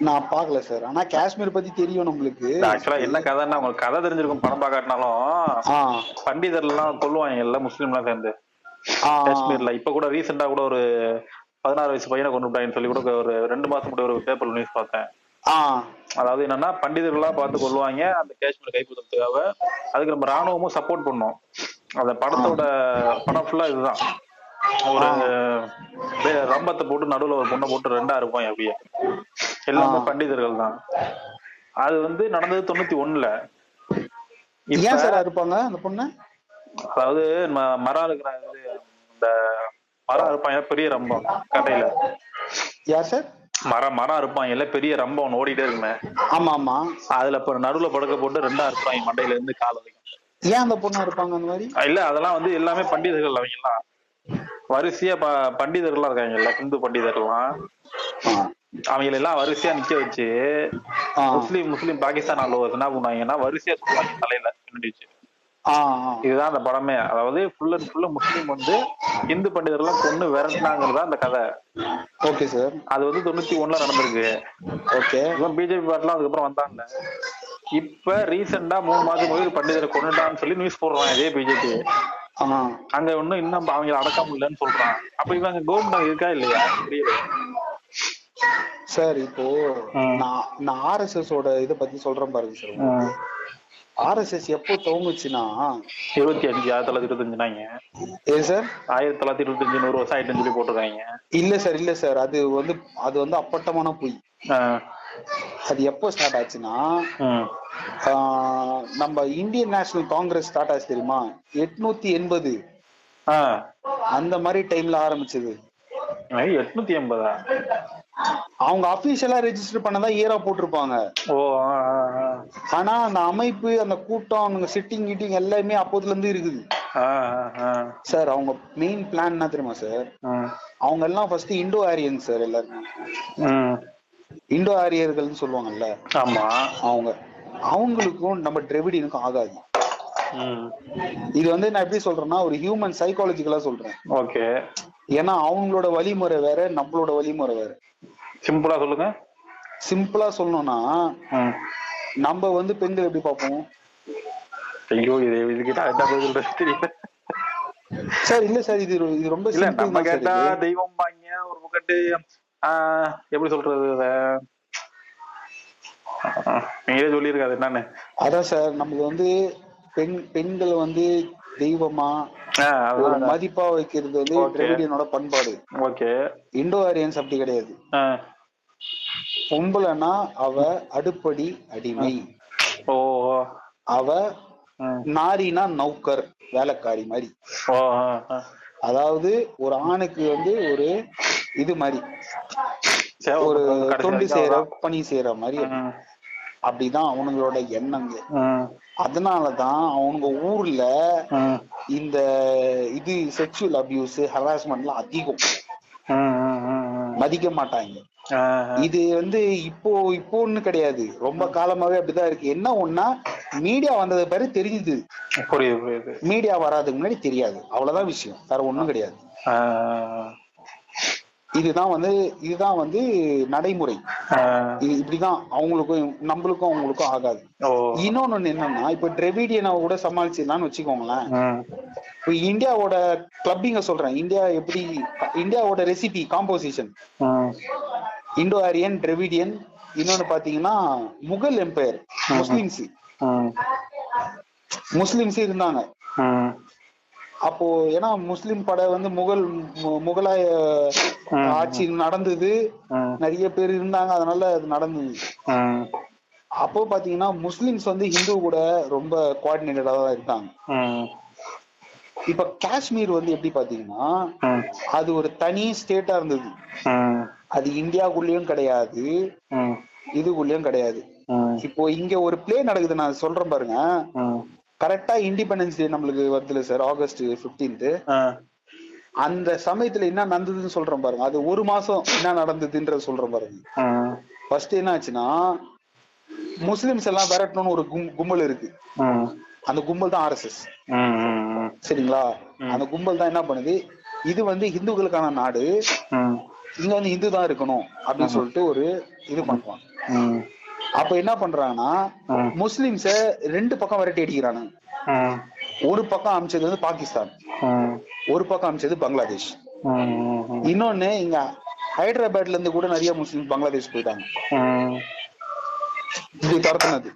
நான் பார்க்கல சார். ஆனா காஷ்மீர் பத்தி தெரியும் நம்மளுக்கு. ஆக்சுவலா என்ன கதைன்னா உங்களுக்கு கதை தெரிஞ்சிருக்கும் படம் பார்க்காட்டினாலும் ஆ. பண்டிதர் எல்லாம் கொல்லுவாங்க எல்லாம் முஸ்லீம் எல்லாம் சேர்ந்து காஷ்மீர்ல. இப்ப கூட ரீசெண்டா கூட ஒரு பதினாறு வயசு பையனை கொண்டு விட்டாங்கன்னு சொல்லி கூட ஒரு ரெண்டு மாசம் கூட ஒரு பேப்பர் நியூஸ் பார்த்தேன். அதாவது என்னன்னா பண்டிதர்களா பார்த்து கொள்வாங்க அந்த காஷ்மீர் கைப்பற்றதுக்காக அதுக்கு நம்ம ராணுவமும் சப்போர்ட் பண்ணோம். அந்த படத்தோட படம் ஃபுல்லா இதுதான். ஒரு ரம்பத்தை போட்டு நடுவுல ஒரு பொண்ணை போட்டு ரெண்டா இருப்பான் அப்படியே. எல்லாமே. பண்டிதர்கள் தான். அது வந்து நடந்தது தொண்ணூத்தி ஒண்ணுல. ஏன் சார் இருப்பாங்க அந்த பொண்ணு? அதாவது மரம் இருக்கிற இந்த மரம் இருப்பான் பெரிய ரம்பம் கடையில யார் சார்? மரம் மரம் இருப்பான் இல்ல பெரிய ரம்பம் ஒண்ணு ஓடிட்டே இருக்குமே. ஆமா ஆமா. அதுல இப்ப நடுவுல படுக்க போட்டு ரெண்டா இருப்பாங்க மண்டையில இருந்து கால் வரைக்கும். ஏன் அந்த பொண்ணு இருப்பாங்க அந்த மாதிரி? இல்ல அதெல்லாம் வந்து எல்லாமே பண்டிதர்கள் அவங்க எல்லாம் வரிசையா ப பண்டிதர்கள்லாம் இருக்காங்கல்ல இந்து பண்டிதர்கள்லாம். ஆ. அவங்க எல்லாம் வரிசையா நிக்க வச்சு. முஸ்லீம் முஸ்லீம் பாகிஸ்தான் ஆளுவர் என்ன பண்ணுவாங்கன்னா வரிசையா சொல்லுவாங்க தலையில வச்சு. இதுதான் அந்த படமே. அதாவது ஃபுல் அண்ட் ஃபுல்லு முஸ்லீம் வந்து இந்து பண்டிதர்கள்லாம் கொண்டு விரட்டினாங்கிறது அந்த கதை. ஓகே சார் அது வந்து தொண்ணூத்தி ஒண்ணுல நடந்திருக்கு. ஓகே. பிஜேபி பார்ட்டிலாம் அதுக்கப்புறம் வந்தாங்க இப்ப ரீசெண்டா மூணு மாதம் போய் பண்டிதரை கொண்டுட்டான்னு சொல்லி நியூஸ் போடுறான் இதே பிஜேபி அங்க ஒண்ணும் இன்னும் அவங்கள அடக்க முடியலன்னு சொல்றான். அப்ப இவங்க கவர்மெண்ட் இருக்கா இல்லையா? புரியல. சார் இப்போ. நான் நான் ஆர்எஸ்எஸ் ஓட இத பத்தி சொல்றேன் பாருங்க சார் ஆர்எஸ்எஸ் எப்போ துவங்குச்சுன்னா? இருபத்தி அஞ்சு ஆயிரத்தி தொள்ளாயிரத்தி இருபத்தஞ்சுனாங்க. ஏ சார்? ஆயிரத்தி தொள்ளாயிரத்தி இருபத்தஞ்சு நூறு வருஷம் ஆயிட்டுன்னு சொல்லி போட்டிருக்காங்க. இல்ல சார் இல்ல சார். அது வந்து அது வந்து அப்பட்டமான பொய். அது எப்போ ஸ்டார்ட் ஆச்சுன்னா நம்ம இந்தியன் நேஷனல் காங்கிரஸ் ஸ்டார்ட் ஆச்சு தெரியுமா? எட்நூத்தி எண்பது. அந்த மாதிரி டைம்ல ஆரம்பிச்சது. எட்நூத்தி எண்பதா? அவங்க அபிஷியலா ரெஜிஸ்டர் பண்ணதா இயரா போட்டிருப்பாங்க. ஓ. ஆனா அந்த அமைப்பு அந்த கூட்டம் அவங்க சிட்டிங் கிட்டிங் எல்லாமே அப்போதுல இருந்து இருக்குது. சார் அவங்க மெயின் பிளான் என்ன தெரியுமா சார் அவங்க எல்லாம் ஃபர்ஸ்ட் இண்டோ ஆரியன் சார் எல்லாருமே. இண்டோ ஆரியர்கள்னு சொல்லுவாங்கல்ல? ஆமா. அவங்க அவங்களுக்கும் நம்ம டிரெவிடியனுக்கும் ஆகாது. இது வந்து நான் எப்படி சொல்றேன்னா ஒரு ஹியூமன் சைக்காலஜிக்கலா சொல்றேன். ஓகே. ஏன்னா அவங்களோட வழிமுறை வேற நம்மளோட வழிமுறை வேற. சிம்பிளா சொல்லுங்க. சிம்பிளா சொல்லணும்னா நம்ம வந்து பெண்கள் எப்படி பார்ப்போம்? ஐயோ இது இதுக்கிட்ட சார் இல்ல சார் இது இது ரொம்ப இல்ல நம்ம கேட்டா. தெய்வம் பாங்க ஒரு பக்கத்து எப்படி சொல்றது நீங்களே சொல்லியிருக்காது என்னன்னு. அதான் சார் நமக்கு வந்து பெண் பெண்களை வந்து தெய்வமா மதிப்பா வைக்கிறது வந்து. திராவிடியனோட பண்பாடு ஓகே இண்டோ ஆரியன்ஸ் அப்படி கிடையாது பொம்பளைனா அவ அடுப்படி அடிமை ஓ. அவ. நாரினா நௌக்கர் வேலைக்காரி மாதிரி. அதாவது ஒரு ஆணுக்கு வந்து ஒரு இது மாதிரி ஒரு தொண்டு செய்யற. பணி செய்யற மாதிரி. அப்படிதான் அவனுங்களோட எண்ணங்க. அதனாலதான் அவனுங்க ஊர்ல. இந்த இது செக்ஷுவல் அபியூஸ் ஹராஸ்மெண்ட்லாம் அதிகம். மதிக்க மாட்டாங்க. இது வந்து இப்போ இப்போன்னு கிடையாது. ரொம்ப காலமாவே அப்படிதான் இருக்கு. என்ன ஒண்ணா மீடியா வந்தது பிறகு தெரிஞ்சுது. மீடியா வராதுக்கு முன்னாடி தெரியாது. அவ்வளவுதான் விஷயம். வேற ஒண்ணும் கிடையாது. இதுதான் வந்து இதுதான் வந்து நடைமுறை. இப்படிதான் அவங்களுக்கும் நம்மளுக்கும் அவங்களுக்கும் ஆகாது. இன்னொன்னு என்னன்னா இப்ப டிரெவிடியனை கூட சமாளிச்சிடலாம்னு வச்சுக்கோங்களேன். இப்ப இந்தியாவோட கிளப்பிங்க சொல்றேன். இந்தியா எப்படி இந்தியாவோட recipe composition. Indo Aryan Dravidian இன்னொன்னு பாத்தீங்கன்னா முகல் எம்பையர் முஸ்லிம்ஸ். முஸ்லிம்ஸ் இருந்தாங்க. அப்போ ஏன்னா முஸ்லிம் படை வந்து முகல் முகலாய. ஆட்சி நடந்தது. நிறைய பேர் இருந்தாங்க அதனால அது நடந்தது. அப்போ பாத்தீங்கன்னா முஸ்லிம்ஸ் வந்து ஹிந்து கூட ரொம்ப கோஆர்டினேட்டடா தான் இருக்காங்க. இப்ப காஷ்மீர் வந்து எப்படி பாத்தீங்கன்னா. அது ஒரு தனி ஸ்டேட்டா இருந்தது. அது இந்தியாக்குள்ளேயும் கிடையாது. இதுக்குள்ளேயும் கிடையாது. இப்போ இங்க ஒரு பிளே நடக்குது நான் சொல்றேன் பாருங்க. கரெக்டா இண்டிபெண்டன்ஸ் டே நம்மளுக்கு வருதுல சார் ஆகஸ்ட் 15th ஆஹ். அந்த சமயத்துல என்ன நடந்ததுன்னு சொல்றேன் பாருங்க அது ஒரு மாசம் என்ன நடந்ததுன்றத சொல்றேன் பாருங்க. ஃபர்ஸ்ட் என்ன ஆச்சுன்னா முஸ்லிம்ஸ் எல்லாம் விரட்டணும்னு ஒரு கும் கும்பல் இருக்கு. அந்த கும்பல் தான் ஆர்எஸ்எஸ். சரிங்களா அந்த கும்பல் தான் என்ன பண்ணுது இது வந்து இந்துக்களுக்கான நாடு. இங்க வந்து இந்து தான் இருக்கணும் அப்படின்னு சொல்லிட்டு ஒரு இது பண்ணுவாங்க. அப்ப என்ன பண்றாங்கன்னா. முஸ்லிம்ஸ ரெண்டு பக்கம் விரட்டி அடிக்கிறானுங்க. ஒரு பக்கம் அமைச்சது வந்து பாகிஸ்தான். ஒரு பக்கம் அமைச்சது பங்களாதேஷ். இன்னொன்னு இங்க ஹைதராபாத்ல இருந்து கூட நிறைய முஸ்லிம் பங்களாதேஷ் போயிட்டாங்க துரத்துனது.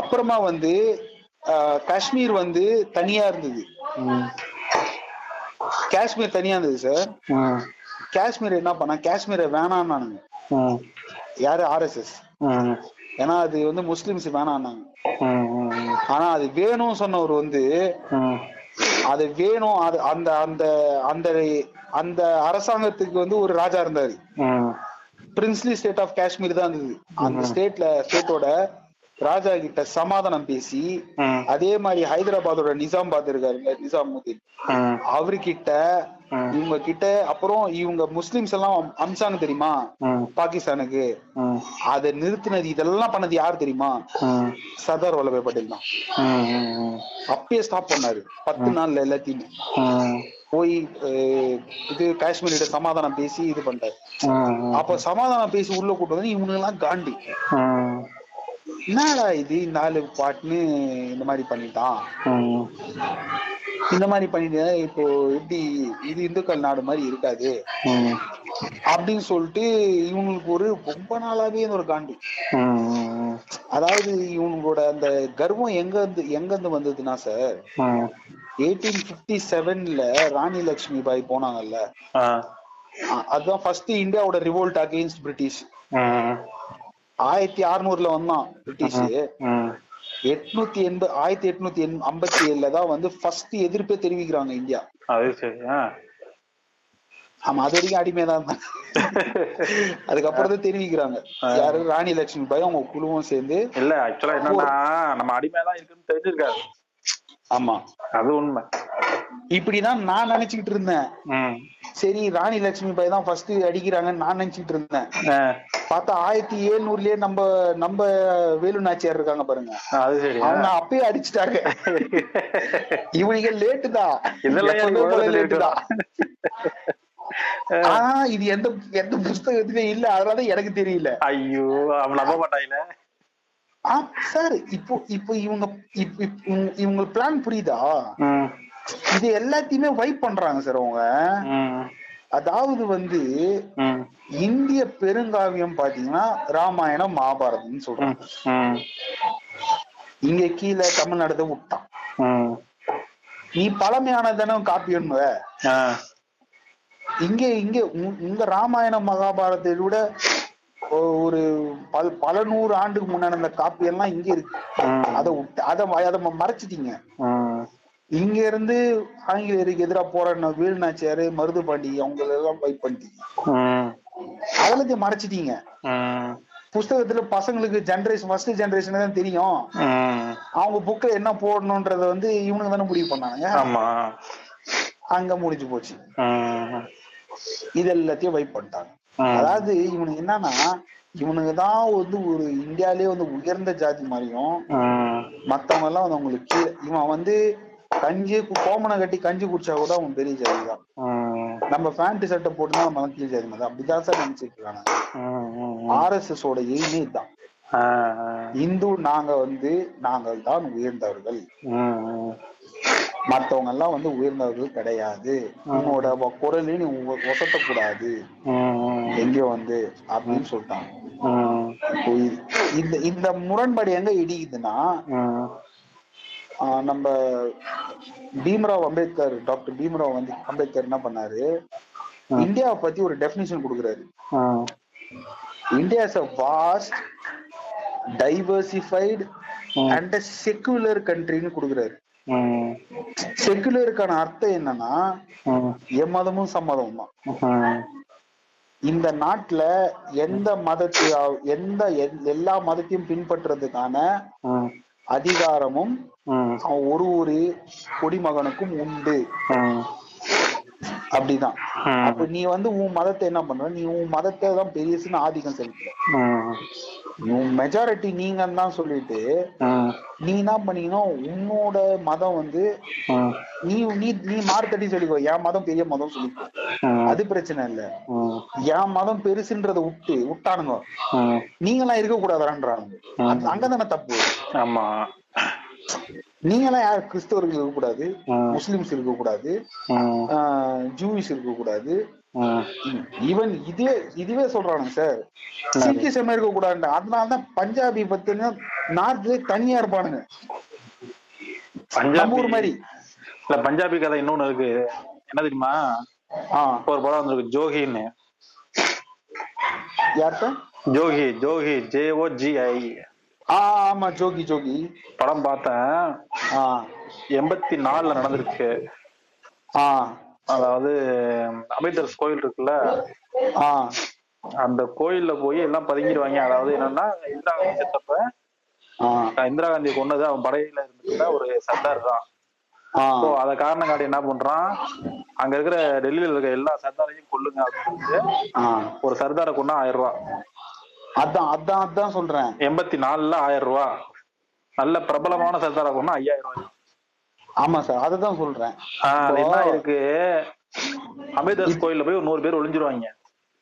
அப்புறமா வந்து காஷ்மீர் வந்து தனியா இருந்தது. காஷ்மீர் தனியா இருந்தது சார் காஷ்மீர் என்ன பண்ணா காஷ்மீரை வேணான்னானுங்க ம் யாரு? ஆர்எஸ்எஸ் ஏன்னா அது வந்து முஸ்லிம்ஸ் வேணான்னாங்க ஆனா அது வேணும்னு சொன்னவர் வந்து அது வேணும் அது அந்த அந்த அந்த அந்த அரசாங்கத்துக்கு வந்து ஒரு ராஜா இருந்தாரு. பிரின்ஸ்லி ஸ்டேட் ஆஃப் காஷ்மீர் தான் இருந்தது. அந்த ஸ்டேட்ல ஸ்டேட்டோட ராஜா கிட்ட சமாதானம் பேசி அதே மாதிரி ஹைதராபாத்தோட நிசாம்பாத் இருக்காருங்க நிசாமுதீன் அவர்கிட்ட. இவங்க கிட்ட அப்புறம் இவங்க முஸ்லிம்ஸ் எல்லாம் அம்- அமிச்சாங்க தெரியுமா? பாகிஸ்தானுக்கு. அதை நிறுத்தினது இதெல்லாம் பண்ணது யார் தெரியுமா? சர்தார் வல்லபாய் பட்டேல் தான். அப்பயே ஸ்டாப் பண்ணாரு. பத்து நாள்ல எல்லாத்தையுமே. போய் இது காஷ்மீர்கிட்ட சமாதானம் பேசி இது ம் அப்ப சமாதானம் பேசி உள்ள கூட்டு வந்து இவனுங்க எல்லாம் காண்டி என்னடா இது? இந்த ஆளு பாட்டுன்னு இந்த மாதிரி பண்ணிட்டான் இந்த மாதிரி பண்ணிட்டு இப்போ எப்படி இது இந்துக்கள் நாடு மாதிரி இருக்காது? அப்படின்னு சொல்லிட்டு இவங்களுக்கு ஒரு ரொம்ப நாளாவே ஒரு காண்டி. அதாவது இவங்களோட அந்த கர்வம் எங்க இருந்து எங்க இருந்து வந்ததுன்னா சார் எயிட்டீன் பிப்டி செவன்ல ராணி லட்சுமி பாய் போனாங்கல்ல. அதுதான் ஃபர்ஸ்ட் இந்தியாவோட ரிவோல்ட் அகைன்ஸ்ட் பிரிட்டிஷ் ஆயிரத்தி அறுநூறுல வந்தான் பிரிட்டிஷ் எட்நூத்தி எண்பது ஆயிரத்தி எட்நூத்தி ஐம்பத்தி ஏழுல தான் வந்து ஃபர்ஸ்ட் எதிர்ப்பே தெரிவிக்கிறாங்க இந்தியா. ஆமா அது வரைக்கும் அடிமையா தான் இருந்தாங்க. அதுக்கப்புறம் தான் தெரிவிக்கிறாங்க. யாரு? ராணி லட்சுமி பாய் அவங்க குழுவும் சேர்ந்து. இல்ல ஆக்சுவலா என்னன்னா நம்ம அடிமையா தான் இருக்குன்னு தெரிஞ்சிருக்காரு ஆமா. அது உண்மை. இப்படிதான் நான் நினைச்சுக்கிட்டு இருந்தேன். சரி ராணி லட்சுமி பாய் தான் ஃபர்ஸ்ட் அடிக்கிறாங்கன்னு நான் நினைச்சுக்கிட்டு இருந்தேன். பார்த்தா ஆயிரத்தி எழுநூறுலயே நம்ம நம்ம வேலு நாச்சியார் இருக்காங்க பாருங்க. அது சரி. ஆ. அவங்க அப்பயே அடிச்சுட்டாங்க. இவனுங்க லேட்டு தான். இதெல்லாம் லேட்டு தான். ஆனா இது எந்த எந்த புஸ்தகத்திலயும் இல்ல. அதனால எனக்கு தெரியல. ஐயோ அவன் நம்ப மாட்டாயில. ஆ சார் இப்போ இப்போ இவங்க இவங்க- இவங்க பிளான் புரியுதா? இது எல்லாத்தையுமே வைப் பண்றாங்க சார் அவங்க. அதாவது வந்து இந்திய பெருங்காவியம் பாத்தீங்கன்னா ராமாயணம் மகாபாரதம்னு சொல்றாங்க. இங்க கீழே தமிழ்நாடு விட்டான் நீ பழமையானதானே ஆ. இங்க இங்க உங்க ராமாயணம் மகாபாரதத்தை விட ஒரு பல பல நூறு ஆண்டுக்கு முன்னாடி அந்த காப்பி எல்லாம் இங்க இருக்கு. அதை அதை அதை மறைச்சிட்டீங்க. இங்க இருந்து ஆங்கிலேயருக்கு எதிராக போராடின வேலுநாச்சியாரு மருதுபாண்டி அவங்க எல்லாம் ஃபைட் பண்ணிட்டீங்க. ம். அதெல்லாத்தையும் மறைச்சிட்டீங்க. புஸ்தகத்துல பசங்களுக்கு ஜெனரேஷன் ஃபர்ஸ்ட் ஜெனரேஷன் தான் தெரியும். அவங்க புக்ல என்ன போடணும்ன்றத வந்து இவனுங்க தானே முடிவு பண்ணாங்க ஆமா. அங்க முடிஞ்சு போச்சு. இது எல்லாத்தையும் வைப் பண்ணிட்டாங்க. அதாவது இவனுக்கு என்னன்னா இவனுக்கு தான் வந்து ஒரு இந்தியாலயே வந்து உயர்ந்த ஜாதி மாதிரியும் மத்தவங்க எல்லாம் வந்து அவங்களுக்கு கீழே இவன் வந்து கஞ்சி கு- கோமணம் கட்டி கஞ்சி குடிச்சா கூட அவன் பெரிய ஜாதி தான். நம்ம பேண்ட் சட்டை போட்டுதான் நம்ம கீழ் ஜாதி மாதிரி அப்படிதான் சார் நினைச்சிட்டு இருக்காங்க. ஆர்எஸ்எஸ் ஓட எய்மே தான் ஆ. இந்து நாங்க வந்து நாங்கள் தான் உயர்ந்தவர்கள். மத்தவங்க எல்லாம் வந்து உயர்ந்தவர்கள் கிடையாது. உன்னோட வ- குரலை நீ ஒ- ஒசத்தக்கூடாது. ம் ம் எங்கேயோ வந்து? அப்படின்னு சொல்லிட்டாங்க. இந்த இந்த முரண்பாடு எங்க இடிக்குதுன்னா நம்ம பீம்ராவ் அம்பேத்கர் டாக்டர் பீம்ராவ் வந்து அம்பேத்கர் என்ன பண்ணாரு? இந்தியாவை பத்தி ஒரு டெபினிஷன் கொடுக்குறாரு. India is a vast diversified and secular கண்ட்ரின்னு கொடுக்குறாரு. செக்குலருக்கான அர்த்தம் என்னன்னா எம்மதமும் சம்மதமும் தான். இந்த நாட்டுல எந்த மதத்தை எந்த எல்லா மதத்தையும் பின்பற்றுறதுக்கான அதிகாரமும் ஒரு ஒரு குடிமகனுக்கும் உண்டு. அப்படிதான். அப்ப நீ வந்து உன் மதத்தை என்ன பண்ற? நீ உன் மதத்தை தான் பெரியசுன்னு ஆதிக்கம் உன் மெஜாரிட்டி நீங்கன்னு தான் சொல்லிட்டு நீ என்ன பண்ணீங்கன்னா உன்னோட மதம் வந்து நீ நீ நீ மாறுத்தட்டி சொல்லிக்கோ. என் மதம் பெரிய மதம் சொல்லிக்கோ. அது பிரச்சனை இல்ல. என் மதம் பெருசுன்றத விட்டு விட்டானுங்க. ம். நீங்களாம் இருக்க கூடாதான்றானுங்க. அங்கதானே தப்பு. ஆமா. நீங்களாம் யார்? கிறிஸ்தவர்கள் இருக்கக்கூடாது. முஸ்லிம்ஸ் இருக்கக்கூடாது. ஜூவிஸ் இருக்கக்கூடாது. ஈவன் இதுவே இதுவே சொல்றானுங்க சார். சீக்கியசம் இருக்க கூடாது அதனாலதான் பஞ்சாபி பத்தின நார்த்ல தனியா இருப்பானுங்க. பஞ்சாபி. ஊர் மாதிரி. இல்ல பஞ்சாபி கதை இன்னொன்னு இருக்கு. என்ன தெரியுமா? ஒரு படம் வந்திருக்கு ஜோகின்னு. யார்கிட்ட Jogi Jogi J O G I ஆமா ஜோகி ஜோகி. படம் பார்த்தேன். எண்பத்தி நாலுல நடந்திருக்கு. அதாவது அமிர்தர்ஸ் கோயில் இருக்குல்ல? அந்த கோயில்ல போய் எல்லாம் பதுங்கிடுவாங்க. அதாவது என்னன்னா இந்திரா காந்தி செத்தப்ப இந்திரா காந்தி கொன்னது அவன் படையில இருந்துட்டு ஒரு சர்தார் தான். அதை காரணம் காட்டி என்ன பண்றான்? அங்க இருக்கிற டெல்லியில இருக்க எல்லா சர்தாரையும் கொல்லுங்க அப்படின்னு ஒரு சர்தாரை கொண்டா ஆயிரம் ரூபாய் அதான் அதான் அதான் சொல்றேன். எண்பத்தி நாலுல ஆயிரம் ரூபாய் நல்ல பிரபலமான சர்தாரை கொண்டா ஐயாயிரம் ரூபாய் ஆமா சார் அததான் சொல்றேன். என்ன இருக்கு? அமிர்தர்ஸ் கோயில்ல போய் ஒரு நூறு பேர் ஒளிஞ்சிருவாங்க.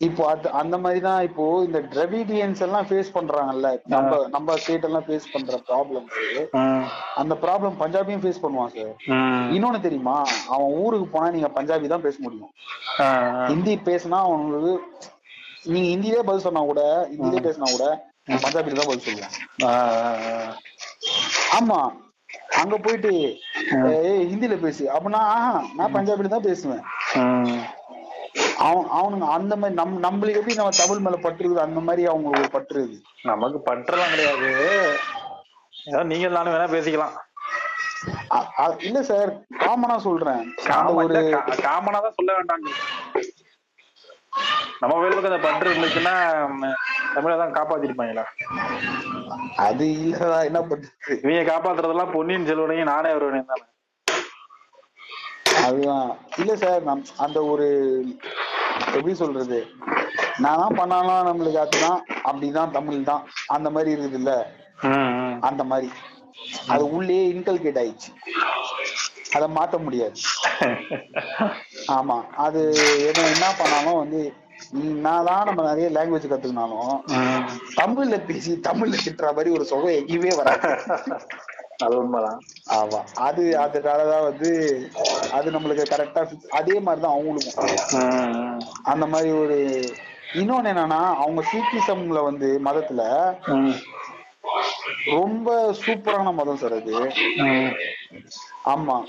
இப்போ அது அந்த மாதிரி தான் இப்போ இந்த டிரவிடியன்ஸ் எல்லாம் ஃபேஸ் பண்றாங்கல்ல. நம்ம நம்ம ஸ்டேட் எல்லாம் ஃபேஸ் பண்ற ப்ராப்ளம் அந்த ப்ராப்ளம் பஞ்சாபியும் ஃபேஸ் பண்ணுவான் சார். இன்னொன்னு தெரியுமா? அவன் ஊருக்கு போனா நீங்க பஞ்சாபி தான் பேச முடியும். ஹிந்தி பேசினா அவனுக்கு நீங்க ஹிந்திலே பதில் சொன்னா கூட ஹிந்திலே பேசினா கூட பஞ்சாபில தான் பதில் சொல்லுவான். ஆமா அங்க போயிட்டு ஹிந்தில பேசு. அப்படின்னா நான் பஞ்சாபில தான் பேசுவேன். அவன் அவனுங்க அந்த மாதிரி நம் நம்மளுக்கு எப்படி நம்ம தமிழ் மேல பற்று இருக்குது அந்த மாதிரி அவங்களுக்கு ஒரு பற்று இருக்குது நமக்கு பற்றலாம் கிடையாது. ஏதோ நீங்க நானும் வேணா பேசிக்கலாம். இல்ல சார் காமனா சொல்றேன். காமனா தான் சொல்ல வேண்டாங்க நம்ம வேலுக்கு அந்த பற்று இருந்துச்சுன்னா தமிழை தான் காப்பாத்திருப்பாங்களா? அது இல்லடா என்ன பண்றது? இவங்க காப்பாத்துறதெல்லாம் பொன்னியின் செல்வனையும் நானே வருவேன் தானே. அதுதான். இல்ல சார் நம் அந்த ஒரு எப்படி சொல்றது? நான் பண்ணாலும் நம்மளுக்கு அதுதான் அப்படிதான் தமிழ் தான். அந்த மாதிரி இருக்குது இல்ல. அந்த மாதிரி. அது உள்ளே இன்கல்கேட் ஆயிடுச்சு. அதை மாத்த முடியாது. ஆமா. அது என்ன என்ன பண்ணாலும் வந்து நான் தான் நம்ம நிறைய லாங்குவேஜ் கத்துக்கினாலும். தமிழ்ல பேசி தமிழ்ல திட்டுற மாதிரி ஒரு சுகம் எங்கேயுமே வராது. அது உண்மைதான். ஆமா. அது அதனாலதான் வந்து அது நம்மளுக்கு கரெக்டா அதே மாதிரிதான் அவங்களுக்கும். அந்த மாதிரி ஒரு இன்னொன்னு என்னன்னா அவங்க சீக்கிசம்ல வந்து மதத்துல ரொம்ப சூப்பரான மதம் சார் அது. ஆமா.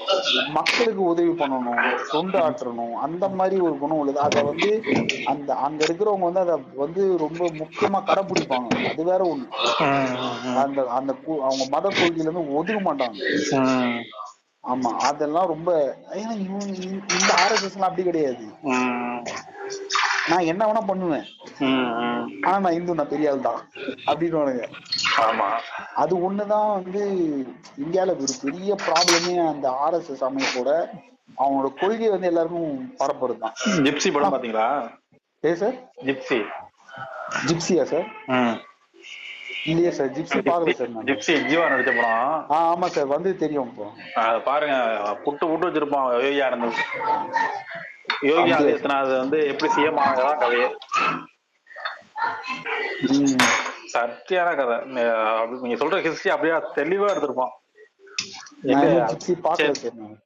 மக்களுக்கு உதவி பண்ணணும் தொண்டு ஆற்றணும் அந்த மாதிரி ஒரு குணம் உள்ளது. அத வந்து அந்த அங்க இருக்கிறவங்க வந்து அத வந்து ரொம்ப முக்கியமா கடைபிடிப்பாங்க அது வேற ஒண்ணு. அந்த அந்த அவங்க மத கொள்கையில இருந்து ஒதுக்க மாட்டாங்க. ஆமா. அதெல்லாம் ரொம்ப ஏன்னா இவங்க இந்த- ஆர்எஸ்எஸ் எல்லாம் அப்படி கிடையாது. நான் என்ன வேணா பண்ணுவேன். ஆனா நான் இந்து நான் பெரிய ஆள் தான். அப்படின்னு ஆமா. அது ஒண்ணுதான் வந்து இந்தியால ஒரு பெரிய ப்ராப்ளமே அந்த ஆர்எஸ்எஸ் அமைப்போட அவங்களோட கொள்கை வந்து எல்லாருக்கும் பரப்புறது தான் ஜிப்சி படம் பாத்தீங்களா? ஏ சார்? ஜிப்சி ஜிப்சியா சார். இல்லையே சார் ஜிப்சி பாக்கல சார் ஜிப்சி ஜீவா நடிச்ச படம். ஆ ஆமா சார் வந்து தெரியும் இப்போ. பாருங்க. புட்டு புட்டு வச்சிருப்பான் யோகி ஆனந்த் யோகி ஆதித்யநாத் வந்து எப்படி சிஎம் ஆனதான் கதையே. சத்தியான கதை. நீங்க சொல்ற ஹிஸ்டரி அப்படியே தெளிவா எடுத்திருப்பான்.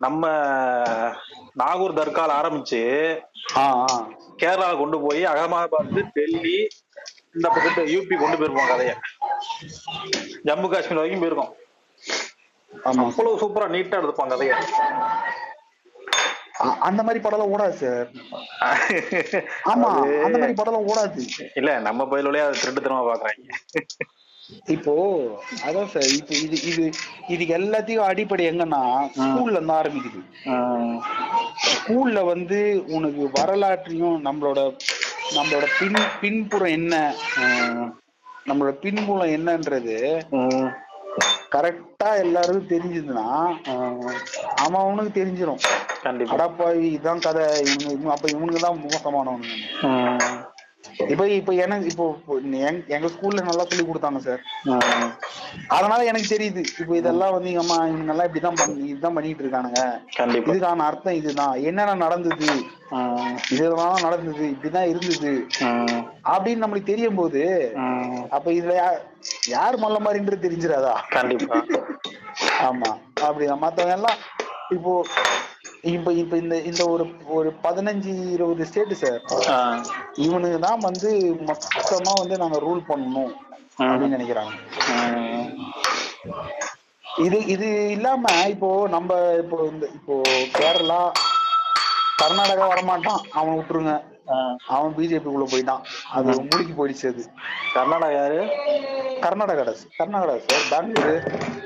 நம்ம நாகூர் தர்கால ஆரம்பிச்சு கேரளா கொண்டு போய் அகமதாபாத் டெல்லி இந்த பக்கத்து யூபி கொண்டு போயிருப்போம் கதைய. ஜம்மு காஷ்மீர் வரைக்கும் போயிருக்கோம் அவ்வளவு சூப்பரா நீட்டா எடுத்துப்பான் கதைய. அந்த மாதிரி படம் ஓடாது சார். ஆமா அந்த மாதிரி படம் ஓடாது. இல்ல நம்ம பயிலோடய அதை திருட்டுத்தனமா பாக்குறாங்க. இப்போ அதான் சார் இப்போ இது இது இதுக்கு எல்லாத்தையும் அடிப்படை எங்கன்னா ஸ்கூல்ல இருந்து ஆரம்பிக்குது. ஸ்கூல்ல வந்து உனக்கு வரலாற்றையும் நம்மளோட நம்மளோட பின் பின்புறம் என்ன? நம்மளோட பின்புலம் என்னன்றது கரெக்டா எல்லாருக்கும் தெரிஞ்சதுன்னா அவன் அவனுக்கு தெரிஞ்சிடும் கண்டிப்பா. இதான் கதை. இவங்க- அப்ப இவனுக்கு தான் மோசமானவனுங்க இப்ப இப்ப எனக்கு இப்போ எங்க- ஸ்கூல்ல நல்லா சொல்லி கொடுத்தாங்க சார். அதனால எனக்கு தெரியுது இப்போ இதெல்லாம் வந்து அம்மா இவங்க எல்லாம் இப்படிதான் பண்ணி இதுதான் பண்ணிட்டு இருக்கானுங்க. இதுக்கான அர்த்தம் இதுதான். என்னென்ன நடந்தது? இதெல்லாம் நடந்தது இப்படிதான் இருந்தது. அப்படின்னு நம்மளுக்கு தெரியும் போது அப்ப இதுல யார் மல்ல மாதிரின்றது தெரிஞ்சிடாதா? கண்டிப்பா. ஆமா. அப்படிதான். மத்தவங்க எல்லாம் இப்போ இப்ப இப்ப இந்த இந்த ஒரு ஒரு பதினஞ்சு இருபது ஸ்டேட் சார் இவனுக்கு தான் வந்து மொத்தமா வந்து நாங்க ரூல் பண்ணணும் அப்படின்னு நினைக்கிறாங்க. இது இது இல்லாம இப்போ நம்ம இப்போ இந்த இப்போ கேரளா கர்நாடகா வரமாட்டான். அவன் விட்டுருங்க. அவன் பிஜேபி குள்ள போயிட்டான். அது மூழ்கி போயிடுச்சு அது. கர்நாடகா யாரு? கர்நாடகா கர்நாடகா சார் பெங்களூரு.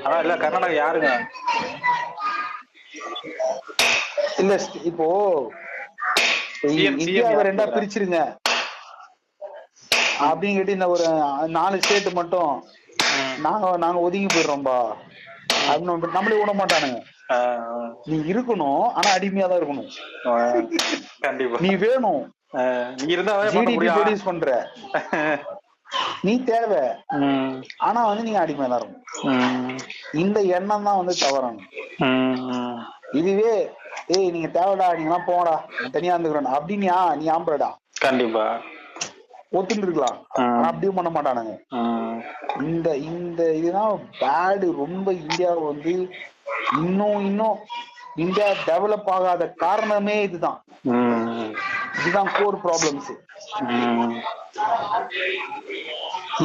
அதான் இல்ல கர்நாடகா யாருங்க? இல்ல இப்போ இந்தியாவை ரெண்டா? பிரிச்சிருங்க. அப்படின்னு கேட்டு இந்த ஒரு நாலு ஸ்டேட் மட்டும் நாங்க நாங்க ஒதுங்கி போயிடுறோம்பா. அப்படின்னு நம்மளே விட மாட்டானுங்க. நீ இருக்கணும் ஆனா அடிமையா தான் இருக்கணும். நீ வேணும். நீ இருந்தா ப்ரொடியூஸ் பண்ற. நீ தேவை. ஆனா வந்து நீங்க அடிமையா தான் இருக்கணும். இந்த எண்ணம் தான் வந்து ம். இதுவே ஏய் நீங்க தேவைடா நீங்களாம் போங்கடா நான் தனியா இருந்துக்கிறேன். அப்படின்யா நீ ஆம்பளடா? கண்டிப்பா. ஒத்துட்டு இருக்கலாம் அப்படியும் பண்ண மாட்டானுங்க. இந்த இந்த இதுதான் பேடு ரொம்ப இந்தியாவை வந்து இன்னும் இன்னும் இந்தியா டெவலப் ஆகாத காரணமே இதுதான். இதுதான் கோர் ப்ராப்ளம்ஸ்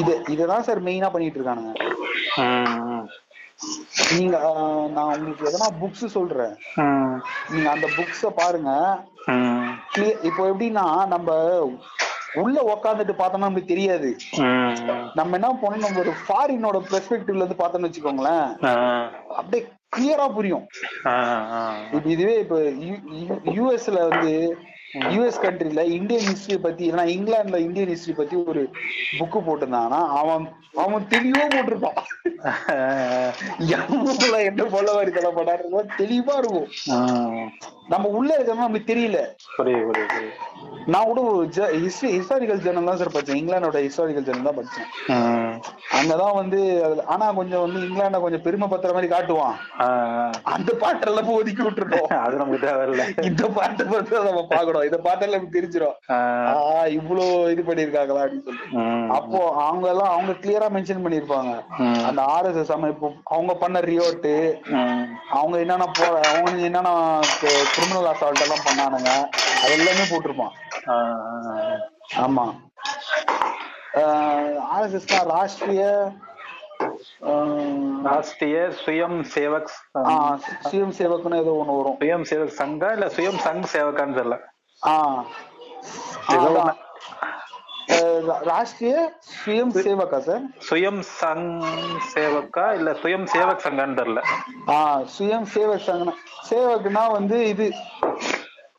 இது இததான் சார் மெயினா பண்ணிட்டு இருக்கானுங்க. நீங்க நான் உங்களுக்கு எதனா புக்ஸ் சொல்றேன். நீங்க அந்த புக்ஸ பாருங்க. இப்போ எப்படின்னா நம்ம உள்ள உக்காந்துட்டு பார்த்தோம்னா நமக்கு தெரியாது. நம்ம என்ன பண்ணணும்? நம்ம ஒரு ஃபாரினோட பெர்ஸ்பெக்டிவ்ல இருந்து பார்த்தோம்னு வச்சுக்கோங்களேன். அப்படியே கிளியரா புரியும். இதுவே இப்ப யூஎஸ்ல வந்து யூஎஸ் கண்ட்ரில இந்தியன் ஹிஸ்டரி பத்தி இல்லைன்னா இங்கிலாந்துல இந்தியன் ஹிஸ்டரி பத்தி ஒரு புக்கு போட்டிருந்தாங்கன்னா அவன் அவன் தெளிவா போட்டிருப்பான். எவ்வளவு என்ன போல வரி தலை பண்ணாரு தெளிவா இருக்கும். நம்ம உள்ள இருக்கிறது நமக்கு தெரியல. நான் கூட ஹிஸ்டரி ஹிஸ்டாரிக்கல் ஜேர்னல் தான் சார் படிச்சேன். இங்கிலாந்தோட ஹிஸ்டாரிக்கல் ஜேர்னல் தான் படிச்சேன். அங்கதான் வந்து ஆனா கொஞ்சம் வந்து இங்கிலாண்ட கொஞ்சம் பெருமை பத்துற மாதிரி காட்டுவான். அந்த பாட்டெல்லாம் ஒதுக்கி விட்டுருக்கோம். அது நமக்கு தேவையில்ல. இந்த பாட்டை பார்த்து நம்ம பாக்கணும் இந்த பாட்டெல்லாம் நமக்கு தெரிஞ்சிடும் இவ்வளவு இது பண்ணிருக்காங்களா அப்படின்னு சொல்லிட்டு. ம். அப்போ அவங்க எல்லாம் அவங்க கிளியரா மென்ஷன் பண்ணிருப்பாங்க. அந்த ஆர்எஸ்எஸ் அமைப்பு அவங்க பண்ண ரியோட்டு. அவங்க என்னென்ன போ அவங்க என்னென்ன கிரிமினல் அசால்ட் எல்லாம் பண்ணானுங்க அது எல்லாமே போட்டிருப்பான். ஆமா. ஆர்எஸ்எஸ் தான் ராஷ்டிரிய ராஷ்டிரிய சுயம் சேவக் சுயம் சேவக்குன்னு ஏதோ ஒண்ணு வரும். சுயம் சேவக் சங்கா இல்ல சுயம் சங் சேவக்கான்னு தெரியல. ராஷ்டிரிய சுயம் சேவக்கா சார் சுயம் சங் சேவக்கா இல்ல சுயம் சேவக் சங்கான்னு தெரியல. ஆஹ் சுயம் சேவக் சங்கனா. சேவக்னா வந்து இது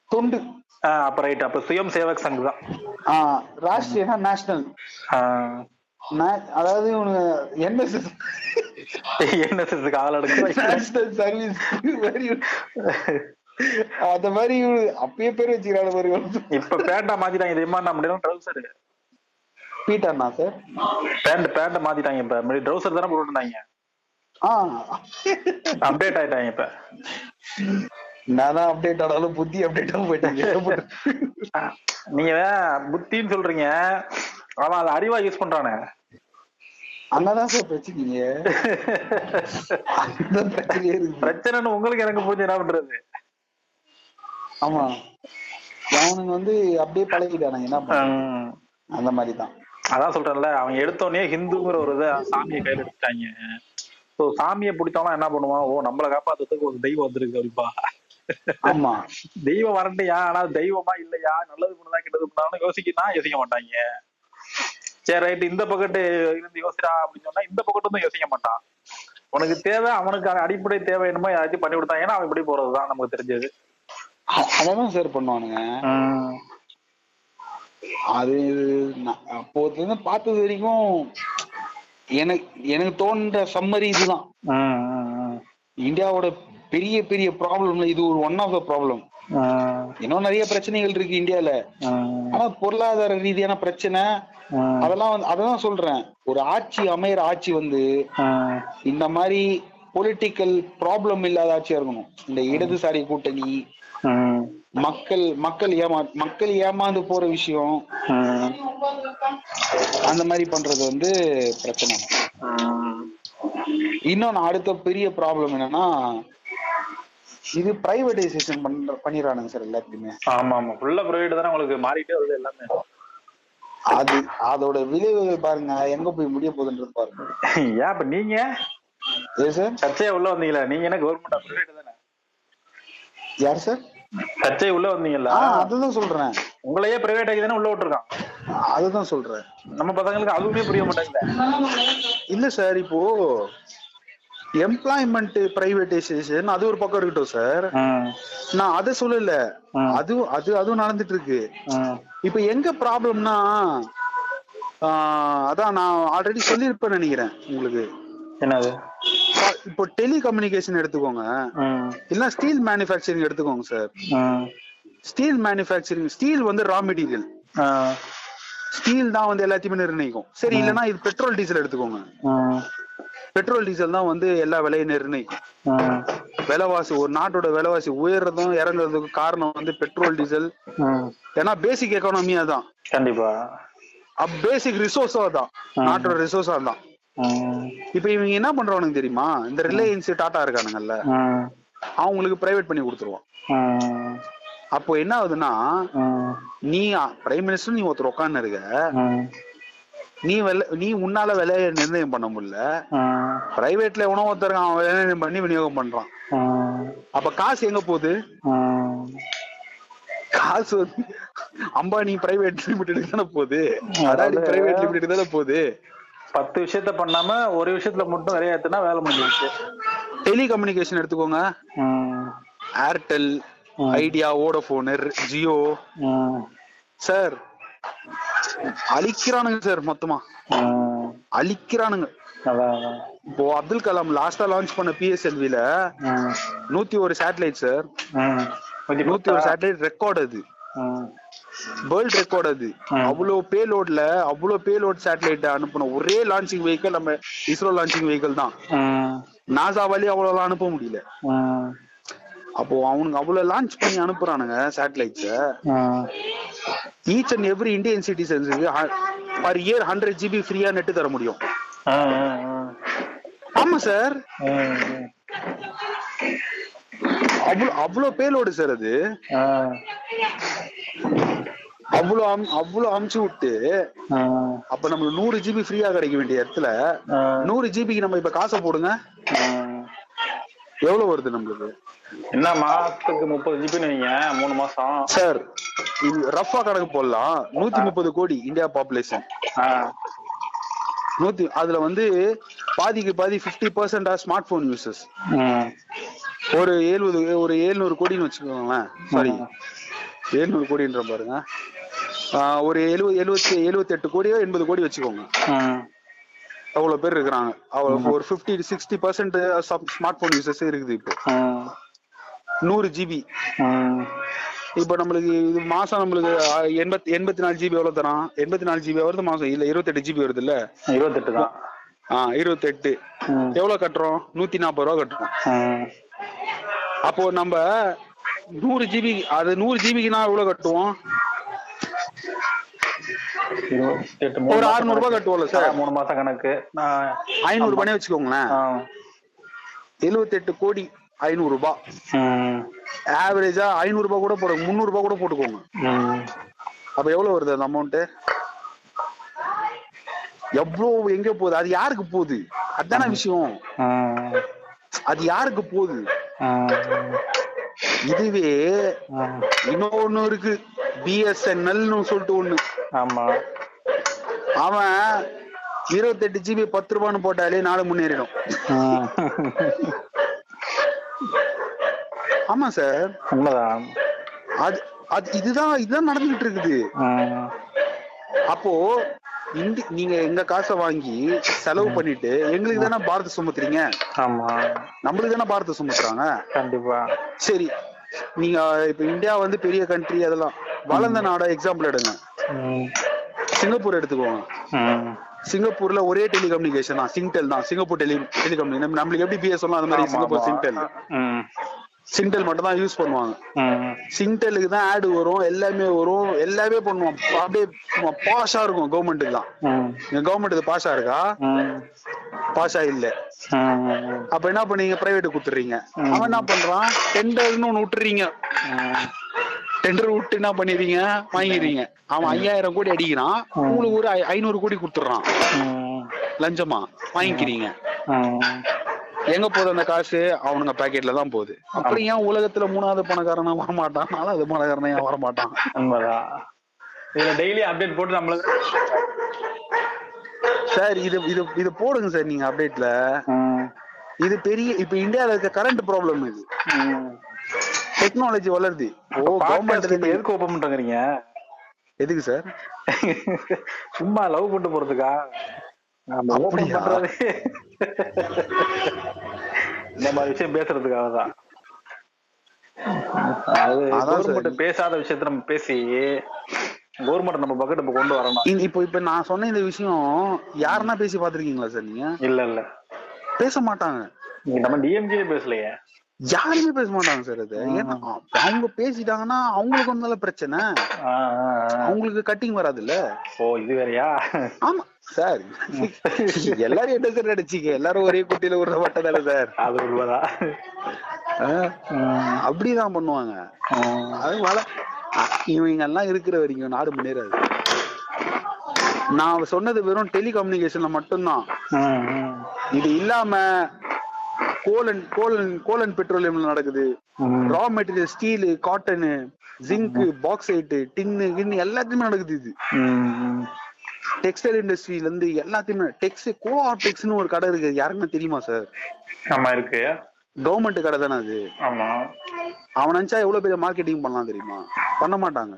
தொண்டு. ஆ, அப்ப ரைட் அப்ப சுயம் சேவக் சங் தான். ஆஹ் ராஷ்டிரியனா நேஷனல் ஆ. அதாவது இவனுங்க என்எஸ்எஸ் NSS-க்கு ஆள் எடுக்க நேஷனல் சர்வீஸ் அந்த மாதிரி அப்பயே பேர் வச்சுக்கிறாங்க பாருங்க இப்ப பேண்டா மாத்திட்டாங்க தெரியுமா நம்ம முடியும் ட்ரௌசர் பீட்டர்னா சார்? பேண்ட் பேண்ட் மாத்திட்டாங்க இப்ப. முன்னாடி ட்ரௌசர் தானே போட்டு இருந்தாங்க. ஆ. அப்டேட் ஆயிட்டாங்க இப்ப. நான் அப்டேட் ஆனாலும் புத்தி அப்டேட் ஆக போயிட்டாங்க. நீங்க புத்தின்னு சொல்றீங்க. அவன் அதை அறிவா யூஸ் பண்றானே. அங்கதான் சார் பிரச்சனைங்க பிரச்சனைன்னு உங்களுக்கு எனக்கு புரிஞ்சு என்ன பண்றது? ஆமா. அவனுங்க வந்து அப்படியே பழகிட்டானுங்க என்ன அந்த மாதிரி தான் அதான் சொல்றேன்ல அவன் எடுத்தோடனே ஹிந்துங்கிற ஒரு இதை சாமியை கையில எடுத்துட்டாங்க. ஸோ சாமியை பிடிச்சவனா என்ன பண்ணுவான்? ஓ நம்மளை காப்பாத்துறதுக்கு ஒரு தெய்வம் வந்திருக்கு அப்படிப்பா. ஆமா. தெய்வம் வரண்டியா? ஆனா தெய்வமா இல்லையா? நல்லது பண்ணதா கெட்டது பண்ணாலும் யோசிக்கனா யோசிக்க மாட்டாங்க. சரி ரைட் இந்த பக்கத்து இருந்து யோசிடா அப்படின்னு சொன்னா இந்த பக்கத்து வந்து யோசிக்க மாட்டான். உனக்கு தேவை அவனுக்கு அடிப்படை தேவை என்னமோ யாராச்சும் பண்ணி கொடுத்தாங்கன்னா அவன் இப்படி போறதுதான் நமக்கு தெரிஞ்சது. அ- அததான் சார் பண்ணுவானுங்க. அது அப்போதுல இருந்து பார்த்தது வரைக்கும் எனக்கு எனக்கு தோன்ற சம்மரி இதுதான். இந்தியாவோட பெரிய பெரிய ப்ராப்ளம்ல இது ஒரு ஒன் ஆஃப் த ப்ராப்ளம் இன்னும் நிறைய பிரச்சனைகள் இருக்கு இந்தியால. ஆனா பொருளாதார ரீதியான பிரச்சனை அதெல்லாம் வந்து அதான் சொல்றேன். ஒரு ஆட்சி அமையற ஆட்சி வந்து இந்த மாதிரி பொலிட்டிக்கல் ப்ராப்ளம் இல்லாத ஆட்சியா இருக்கணும். இந்த இடதுசாரி கூட்டணி மக்கள் மக்கள் ஏமா மக்கள் ஏமாந்து போற விஷயம் அந்த மாதிரி பண்றது வந்து பிரச்சனை. இன்னொன்னு அடுத்த பெரிய ப்ராப்ளம் என்னன்னா இது பிரைவேடைசேஷன் பண்ற பண்ணிடுறானுங்க சார் எல்லாத்தையுமே ஆமா ஆமா ஃபுல்லா ப்ரைவேட் தானே உங்களுக்கு மாறிட்டே வருது எல்லாமே. அது அதோட விளைவுகள் பாருங்க எங்க போய் முடிய போகுதுன்றது பாருங்க. ஏன் இப்ப நீங்க? ஏ சார் சர்ச்சையா உள்ள வந்தீங்களா நீங்க என்ன கவர்மெண்ட் ப்ரைவேட் தானே? யார் சார்? சர்ச்சை உள்ள வந்தீங்கல்ல? அதுதான் சொல்றேன். உங்களையே பிரைவேட் ஆகி தானே உள்ள விட்டுருக்கான்? அதுதான் சொல்றேன். நம்ம பசங்களுக்கு அதுவுமே புரிய மாட்டேங்குது. இல்ல சார் இப்போ எம்ப்ளாய்மெண்ட் பிரைவேடைசேஷன் அது ஒரு பக்கம் இருக்கட்டும் சார். நான் அதை சொல்லல. அது அது அதுவும் நடந்துட்டு இருக்கு. இப்ப எங்க ப்ராப்ளம்னா அதான் நான் ஆல்ரெடி சொல்லியிருப்பேன் நினைக்கிறேன் உங்களுக்கு. என்னது? இப்போ டெலிகம்யூனிகேஷன் எடுத்துக்கோங்க. இல்ல ஸ்டீல் மேனுஃபேக்சரிங் எடுத்துக்கோங்க சார். ஸ்டீல் மேனுஃபேக்சரிங் ஸ்டீல் வந்து ரா மெட்டீரியல். ஸ்டீல் தான் வந்து எல்லாத்தையுமே நிர்ணயிக்கும் சரி இல்லைன்னா இது பெட்ரோல் டீசல் எடுத்துக்கோங்க. பெட்ரோல் டீசல் தான் வந்து எல்லா விலையும் நிர்ணயிக்கும். விலைவாசி ஒரு நாட்டோட விலைவாசி உயர்றதும் இறங்குறதுக்கு காரணம் வந்து பெட்ரோல் டீசல். ஏன்னா பேசிக் எக்கானமியா தான் கண்டிப்பா பேசிக் ரிசோர்ஸா தான் நாட்டோட ரிசோர்ஸா தான். இப்ப இவங்க என்ன பண்றவனுக்கு தெரியுமா இந்த ரிலையன்ஸ் டாடா இருக்கானுங்கல்ல. அவங்களுக்கு பிரைவேட் பண்ணி கொடுத்துருவான். அப்போ என்ன ஆகுதுன்னா. நீ பிரைம் மினிஸ்டர் நீ ஒருத்தர் உட்கார்ந்து இருக்க. நீ வெல நீ உன்னால விலையை நிர்ணயம் பண்ண முடியல. பிரைவேட்ல எவனோ ஒருத்தர் அவன் விலை நிர்ணயம் பண்ணி விநியோகம் பண்றான். அப்ப காசு எங்க போகுது. காசு வந்து அம்பானி பிரைவேட் லிமிடெட் தானே போகுது அதாவது- பிரைவேட் லிமிடெட் தானே போகுது பத்து விஷயத்த பண்ணாம ஒரு விஷயத்துல மட்டும் நிறைய ஏத்துனா வேலை முடிஞ்சிருச்சு டெலிகம்யூனிகேஷன் எடுத்துக்கோங்க. Airtel. Idea Vodafone Jio. Sir அழிக்கிறானுங்க sir மொத்தமா. அழிக்கிறானுங்க. இப்போ அப்துல் கலாம் லாஸ்டா லான்ச் பண்ண பிஎஸ்எல்வில. நூத்தி ஒரு சேட்டலைட் சார். நூத்தி ஒரு? சேட்டலைட் ரெக்கார்ட் அது. வேர்ல்ட் ரெக்கார்ட் அது ம். அவ்வளவு பேலோட்ல அவ்வளவு பேலோட் சேட்டலைட் அனுப்பின ஒரே லான்ச்சிங் வெஹிக்கிள் நம்ம இஸ்ரோ லான்ச்சிங் வெஹிக்கிள் தான் ம். நாசாவாலே அவ்வளவு அனுப்ப முடியல. அப்போ அவனுங்க அவ்வளவு லான்ச் பண்ணி அனுப்புறானுங்க சேட்டலைட்ஸ. ஈச் அண்ட் எவ்ரி இந்தியன் சிட்டிசன்ஸுக்கு பர் இயர் ஹண்ட்ரட் ஜிபி ஃப்ரீயா நெட் தர முடியும். ஆமா சார் ம். அவ்வளவு அவ்வளவு பேலோடு சார் அது அம்- அவ்வளவு அமுச்சு விட்டு. அப்ப நம்மளுக்கு நூறு ஜிபி ஃப்ரீயா கிடைக்க வேண்டிய இடத்துல. நூறு ஜிபிக்கு நம்ம இப்ப காசை போடுங்க. எவ்வளவு வருது நம்மளுக்கு என்ன மாசத்துக்கு முப்பது ஜிபின்னு வைங்க மூணு மாசம் சார் ரஃபா கணக்கு போடலாம் நூத்தி முப்பது கோடி இந்தியா பாப்புலேஷன். நூத்தி அதுல வந்து பாதிக்கு பாதி பிப்டி பர்சன்டா ஸ்மார்ட் போன் யூசர்ஸ் ம். ஒரு எழுபது ஒரு எழுநூறு கோடின்னு வச்சுக்கோங்களேன். சாரி எழுநூறு கோடின்ற பாருங்க. ஒரு எழுபது எழுபத்தி எழுபத்தி எட்டு கோடியோ எண்பது கோடி வச்சுக்கோங்க. அவ்வளவு பேர் இருக்கிறாங்க. அவ்வளவு ஒரு fifty sixty percent smart phone users இருக்குது இப்போ. நூறு ஜிபி. இப்போ நம்மளுக்கு இது மாசம் நம்மளுக்கு எண்பத்தி எண்பத்தி நாலு ஜிபி எவ்வளவு தரான்? எண்பத்தி நாலு ஜிபி வருது மாசம். இல்ல இருபத்தெட்டு ஜிபி வருது இல்ல? இருபத்தெட்டு தான். ஆ இருபத்தெட்டு. எவ்வளவு கட்டுறோம்? நூத்தி நாற்பது ரூபா கட்டுறோம். அப்போ நம்ம நூறு ஜிபி அது நூறு ஜிபிக்கு நான் எவ்வளவு கட்டுவோம் ஒரு 600 ரூபாய். கட்டுவோம்ல சார்? மூணு மாசம் கணக்கு ஐநூறு ரூபாய் வச்சுக்கோங்களேன் ஆ. எழுபத்தெட்டு கோடி ஐநூறு ரூபாய். ஆவரேஜா ஐநூறு ரூபாய் கூட போடுங்க முந்நூறு ரூபாய் கூட போட்டுக்கோங்க. அப்ப எவ்வளவு வருது அந்த அமௌண்ட் எவ்வளவு எங்க போகுது அது யாருக்கு போகுது அதான விஷயம். அது யாருக்கு போகுது. இதுவே. இன்னொன்னு இருக்கு பிஎஸ்என்எல்னு சொல்லிட்டு ஒண்ணு ஆமா அவன் இருபத்தெட்டு ஜிபி பத்து ரூபான்னு போட்டாலே நாடு முன்னேறிடும். ஆமா சார் உண்மைதான் அது அது இதுதான் இதுதான் நடந்துகிட்டு இருக்குது. அப்போ இந்தி நீங்க எங்க காசை வாங்கி செலவு பண்ணிட்டு எங்களுக்கு தானே பாரத சுமத்துறீங்க? ஆமா. நம்மளுக்கு தானே பாரத சுமத்துறாங்க? கண்டிப்பா. சரி நீங்க இப்ப இந்தியா வந்து பெரிய கண்ட்ரி அதெல்லாம். வளர்ந்த நாட எக்ஸாம்பிள் எடுங்க. சிங்கப்பூர் எடுத்துக்கோங்க. சிங்கப்பூர்ல ஒரே டெலிகம்யூனிகேஷன் தான். சிங்டெல் தான். சிங்கப்பூர் டெலி டெலிகம்யூனிகேஷன் நம்மளுக்கு எப்படி பிஎஸ் அது மாதிரி சிங்கப்பூர். சிங்டெல். சிங்டெல் மட்டும் தான் யூஸ் பண்ணுவாங்க. சிங்டெலுக்கு தான் ஆடு வரும் எல்லாமே வரும் எல்லாமே பண்ணுவோம். அப்படியே பாஷா இருக்கும் கவர்மெண்ட்டுக்கு தான். கவர்மெண்ட் பாஷா இருக்கா. பாஷா இல்ல. அப்ப என்ன பண்ணீங்க? பிரைவேட் கொடுத்துறீங்க அவன் என்ன பண்றான்? டெண்டர்னு ஒண்ணு விட்டுறீங்க. டெண்டர் விட்டு என்ன பண்ணிடுறீங்க? வாங்கிடுறீங்க. அவன் ஐயாயிரம் கோடி அடிக்கிறான். உங்களுக்கு ஒரு ஐநூறு கோடி கொடுத்துட்றான். லஞ்சமா? வாங்கிக்கிறீங்க. எங்க போகுது அந்த காசு? அவனுங்க பாக்கெட்ல தான் போகுது. அப்புறம் ஏன் உலகத்துல மூணாவது பணக்காரனா வரமாட்டான்? நாலாவது பணக்காரனா ஏன் வரமாட்டான்? உண்மைதான். இதுல டெய்லி அப்டேட் போட்டு நம்மளுக்கு சார் இது இது இது போடுங்க சார் நீங்க அப்டேட்ல இது பெரிய இப்ப இந்தியால இருக்க கரண்ட் ப்ராப்ளம் இது. டெக்னாலஜி வளருது. ஓ இப்ப கவர்மெண்ட் எதுக்கு ஓபன் பண்றீங்க எதுக்கு சார் சும்மா லவ் பண்ணிட்டு போறதுக்கா? நம்ம விஷயம் பேசுறதுக்காக தான். அது. கவர்மெண்ட் பேசாத விஷயத்த நம்ம பேசி கவர்மெண்ட் நம்ம பக்கெட் நம்ம கொண்டு வரணும். இப்போ இப்ப நான் சொன்ன இந்த விஷயம் யாருன்னா பேசி பாத்திருக்கீங்களா சார் நீங்க? இல்ல இல்ல. பேச மாட்டாங்க. நம்ம டிஎம்கே பேசலையே. யாருமே பேச மாட்டாங்க சார் அது. ஏன்னா அவங்க பேசிட்டாங்கன்னா அவங்களுக்கு வந்தால பிரச்சனை. அவங்களுக்கு கட்டிங் வராதுல்ல. ஓ இது வேறயா? ஆமா. சார் எல்லாரும் என்ன சார் நடிச்சீங்க எல்லாரும் ஒரே குட்டியில ஒரு வட்ட தானே சார்? அது உண்மைதான். அப்படிதான் பண்ணுவாங்க. அது வள இவங்க எல்லாம் இருக்கிற வரைக்கும் நாடு முன்னேறாது. நான் சொன்னது வெறும் டெலிகம்யூனிகேஷன்ல மட்டும்தான். இது இல்லாம கோலன் கோலன் கோலன் பெட்ரோலியம்ல நடக்குது. Raw material steel cotton zinc bauxite tin கின்னு எல்லாத்தையுமே நடக்குது இது. டெக்ஸ்டைல் இண்டஸ்ட்ரியில இருந்து எல்லாத்தையுமே டெக்ஸ் கோ டெக்ஸ்னு ஒரு கடை இருக்கு. யாருக்குமே தெரியுமா சார் ஆமா இருக்கு. கவர்மெண்ட் கடை தானே அது? ஆமா. அவன் நினைச்சா எவ்வளவு பெரிய மார்க்கெட்டிங் பண்ணலாம் தெரியுமா? பண்ண மாட்டாங்க.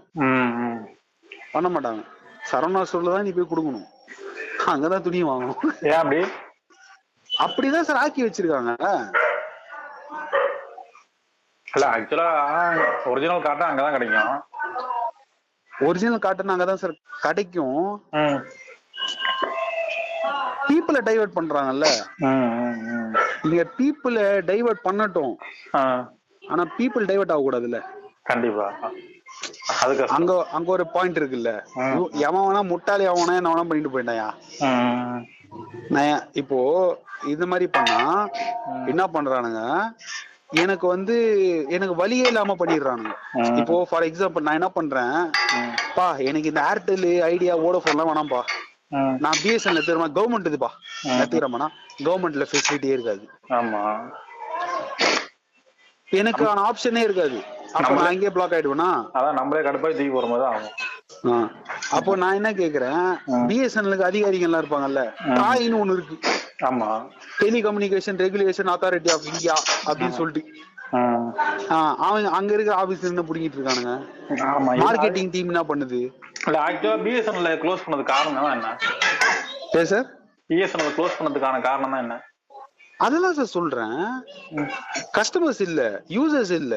பண்ண மாட்டாங்க. சரவணா ஸ்டோர்ல தான் நீ போய் கொடுக்கணும். அங்கதான் துணி வாங்கணும். ஏன் அப்படி? அப்படிதான் சார் ஆக்கி வச்சிருக்காங்க. இல்ல ஆக்சுவலா ஒரிஜினல் காட்டன் அங்கதான் கிடைக்கும். ஒரிஜினல் காட்டன் அங்கதான் சார் கிடைக்கும். பீப்புளை டைவர்ட் பண்றாங்கல்ல. இங்க பீப்புளை டைவர்ட் பண்ணட்டும். ஆனா பீப்புள் டைவர்ட் ஆக கூடாதுல்ல கண்டிப்பா அங்க அங்க ஒரு பாயிண்ட் இருக்குல்ல. எவன் வேணா முட்டாளி அவனா என்ன வேணா பண்ணிட்டு போயிட்டாயா? நான் இப்போ இது மாதிரி பண்ணா என்ன பண்றானுங்க? எனக்கு வந்து எனக்கு வழியே இல்லாம பண்ணிடுறானுங்க. இப்போ ஃபார் எக்ஸாம்பிள் நான் என்ன பண்றேன்? பா எனக்கு இந்த ஏர்டெல் ஐடியா வோடஃபோன்லாம் வேணாம்ப்பா ம். நான் பிஎஸ்என்எல் எடுத்துக்கிறேன் கவர்மெண்ட் இதுப்பா எடுத்துக்கிறேன் கவர்மெண்ட்ல ஃபெசிலிட்டியே இருக்காது. ஆமா. எனக்கான ஆப்ஷனே இருக்காது. அப்ப நான் அங்கேயே பிளாக் ஆயிடுவேனா? அதான் நம்மளே கடுப்பாய் தூக்கி போற மாதிரி ஆகும். அப்போ நான் என்ன கேக்குறேன்? பிஎஸ்என்எலுக்கு அதிகாரிகள் எல்லாம் இருப்பாங்கல்ல? தாயின்னு ஒண்ணு இருக்கு. ஆமா. Telecommunication regulation authority of India அப்படின்னு சொல்லிட்டு. அவங்க அங்க இருக்கிற ஆபீஸ்ல இருந்து புடிங்கிட்டு இருக்கானுங்க? மார்க்கெட்டிங் டீம் என்ன பண்ணுது? இல்ல ஆக்சுவலா பிஎஸ்என்எல் க்ளோஸ் பண்ணது காரணம் என்ன? ஏ சார்? பிஎஸ்என்எல் க்ளோஸ் பண்ணதுக்கான காரணம் என்ன? அதெல்லாம் சார் சொல்றேன். கஸ்டமர்ஸ் இல்ல யூசர்ஸ் இல்ல.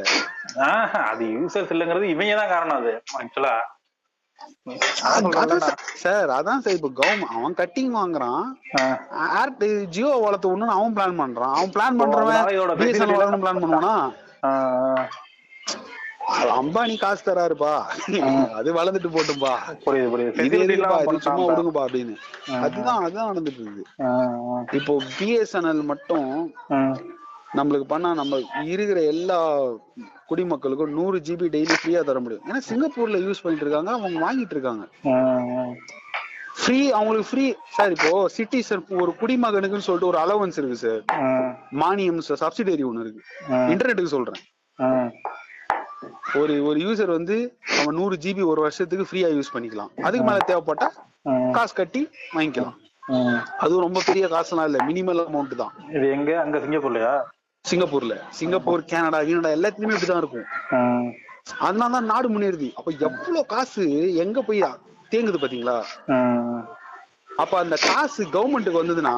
அது யூசர்ஸ் இல்லைங்கிறது இவங்க தான் காரணம் அது ஆக்சுவலா சார் அதான் சார் இப்போ கவர்மெண்ட் அவன் கட்டிங் வாங்குறான். ஏர் ஜியோ வளர்த்து ஒண்ணு அவன் பிளான் பண்றான். அவன் பிளான் பண்றவன் பிஎஸ்என்எல் வளர்க்கணும் பிளான் பண்ணுவானா? அம்பானி காசு தராருப்பா. அது வளர்ந்துட்டு போட்டும்பா. புரியுது புரியுது. இது சும்மா விடுங்கப்பா அப்படின்னு. அதுதான் அதுதான் நடந்துட்டு இருக்குது ஆஹ், இப்போ பிஎஸ்என்எல் மட்டும் நம்மளுக்கு பண்ணா நம்ம இருக்கிற எல்லா குடிமக்களுக்கும் நூறு ஜிபி டெய்லி ஃப்ரீயா தர முடியும். ஏன்னா சிங்கப்பூர்ல யூஸ் பண்ணிட்டு இருக்காங்க அவங்க வாங்கிட்டு இருக்காங்க. ஃப்ரீ அவங்களுக்கு ஃப்ரீ சார் இப்போ சிட்டிசன் ஒரு குடிமகனுக்குன்னு சொல்லிட்டு ஒரு அலவன்ஸ் இருக்கு சார் மானியம் சப்சிடரி ஒண்ணு இருக்கு. இன்டர்நெட்டுக்கு சொல்றேன். ஒரு ஒரு யூசர் வந்து அவன் நூறு ஜிபி ஒரு வருஷத்துக்கு ஃப்ரீயா யூஸ் பண்ணிக்கலாம். அதுக்கு மேல தேவைப்பட்டா காசு கட்டி வாங்கிக்கலாம். அதுவும் ரொம்ப பெரிய காசுலாம் இல்ல மினிமல் அமௌண்ட் தான். இது எங்க? அங்க சிங்கப்பூர்லயா? சிங்கப்பூர்ல. சிங்கப்பூர் கனடா கனடா எல்லாத்துலயுமே இப்படிதான் இருக்கும். ஆஹ், அதனால தான் நாடு முன்னேறுது. அப்ப எவ்வளவு காசு எங்க போய் தேங்குது பாத்தீங்களா? அப்ப அந்த காசு கவர்மெண்ட்டுக்கு வந்ததுன்னா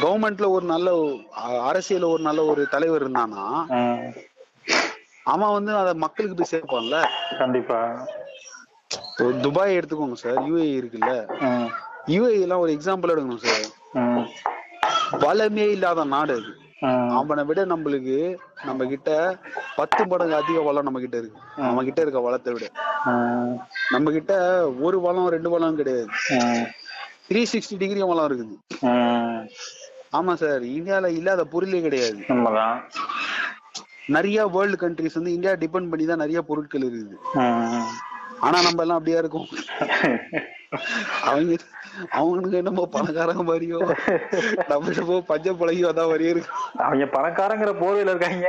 கவர்மெண்ட்ல ஒரு நல்ல அ- அரசியல்ல ஒரு நல்ல ஒரு தலைவர் இருந்தானா. அவன் வந்து அத மக்களுக்கு போய் சேர்ப்பான்ல. கண்டிப்பா. துபாய் எடுத்துக்கோங்க சார். யூஏ இருக்குல்ல. யூஏ எல்லாம் ஒரு எக்ஸாம்பிள் எடுக்கணும் சார். வளமே இல்லாத நாடு அது. அவனை விட நம்மளுக்கு நம்ம கிட்ட பத்து மடங்கு அதிக வளம் நம்ம கிட்ட இருக்கு. அவன் கிட்ட இருக்க வளத்தை விட. நம்ம கிட்ட ஒரு வளம் ரெண்டு வளம் கிடையாது. த்ரீ சிக்ஸ்டி டிகிரி வளம் இருக்குது. ஆமா சார் இந்தியால இல்லாத பொருளே கிடையாது. நிறைய வேர்ல்டு கண்ட்ரிஸ் வந்து இந்தியா டிபெண்ட் பண்ணி தான் நிறைய பொருட்கள் இருக்குது. ஆனா நம்ம எல்லாம் அப்படியா இருக்கோம்? அவங்க அவனுக்கு என்னமோ பணக்காரங்க மாதிரியோ நம்ம என்னமோ பஞ்ச பழகி வந்தா மாதிரியே இருக்கு. அவங்க பணக்காரங்கிற போதையில இருக்காங்க.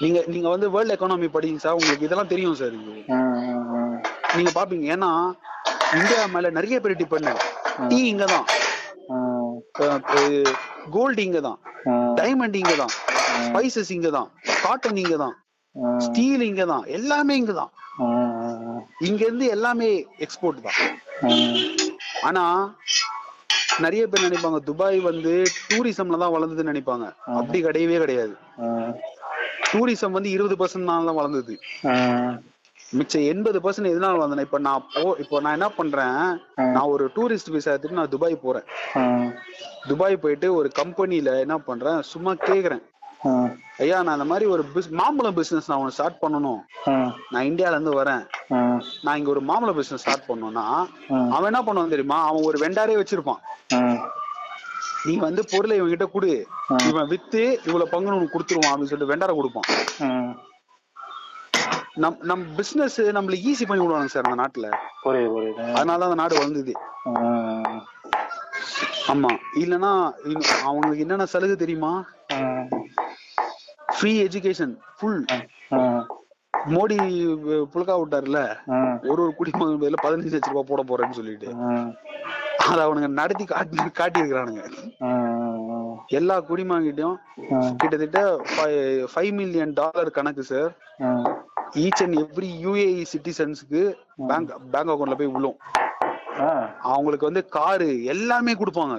நீங்க நீங்க வந்து வேர்ல்ட் எக்கானமி படிங்க சார் உங்களுக்கு இதெல்லாம் தெரியும் சார் நீங்க பாப்பீங்க. ஏன்னா இந்தியா மேல நிறைய பேர் டிபெண்ட் டீ இங்கதான் கோல்டு இங்கதான் டைமண்ட் இங்கதான் ஸ்பைசஸ் இங்கதான் காட்டன் இங்கதான் ஸ்டீல் இங்கதான் எல்லாமே இங்கதான் இங்க இருந்து எல்லாமே எக்ஸ்போர்ட் தான். ஆனா நிறைய பேர் நினைப்பாங்க துபாய் வந்து டூரிசம்ல தான் வளர்ந்ததுன்னு நினைப்பாங்க. அப்படி கிடையவே கிடையாது. டூரிசம் வந்து இருபது பர்சன்ட் தான் வளர்ந்தது. மிச்சம் எண்பது பர்சன்ட் எதனால வந்தேன் இப்ப நான் போ இப்போ நான் என்ன பண்றேன் நான் ஒரு டூரிஸ்ட் விசா எடுத்துட்டு நான் துபாய் போறேன். துபாய் போயிட்டு ஒரு கம்பெனில என்ன பண்றேன் சும்மா கேக்குறேன். ஐயா நான் இந்த மாதிரி ஒரு மாம்பழம் பிசினஸ் நான் ஒன்று ஸ்டார்ட் பண்ணணும். நான் இந்தியால இருந்து வரேன் நான் இங்க ஒரு மாம்பழம் பிசினஸ் ஸ்டார்ட் பண்ணணும்னா அவன் என்ன பண்ணுவான் தெரியுமா? அவன் ஒரு வெண்டாரே வச்சிருப்பான். நீ வந்து பொருளை இவன் கிட்ட கொடு இவன் வித்து இவ்வளவு பங்கு உனக்கு கொடுத்துருவான் அப்படின்னு சொல்லிட்டு வெண்டார கொடுப்பான். நம் நம் பிசினஸ் நம்மளுக்கு ஈஸி பண்ணி விடுவாங்க சார் அந்த நாட்டுல. அதனாலதான் அந்த நாடு வளர்ந்தது. ஆமா. இல்லனா அவங்களுக்கு என்னென்ன சலுகை தெரியுமா? ஃப்ரீ எஜுகேஷன் ஃபுல் மோடி புழுக்கா விட்டாருல ஒரு ஒரு குடிமகன் பேர்ல பதினஞ்சு லட்ச ரூபாய் போட போறேன்னு சொல்லிட்டு. அத அவனுங்க நடத்தி காட்டி காட்டி இருக்கிறானுங்க எல்லா குடிமகன்கிட்டயும் கிட்டத்தட்ட ஃபைவ் மில்லியன் டாலர் கணக்கு sir each and every UAE சிட்டிசன்ஸ்க்கு bank bank அக்கௌண்ட்ல போய் விழும். அவங்களுக்கு வந்து காரு எல்லாமே கொடுப்பாங்க.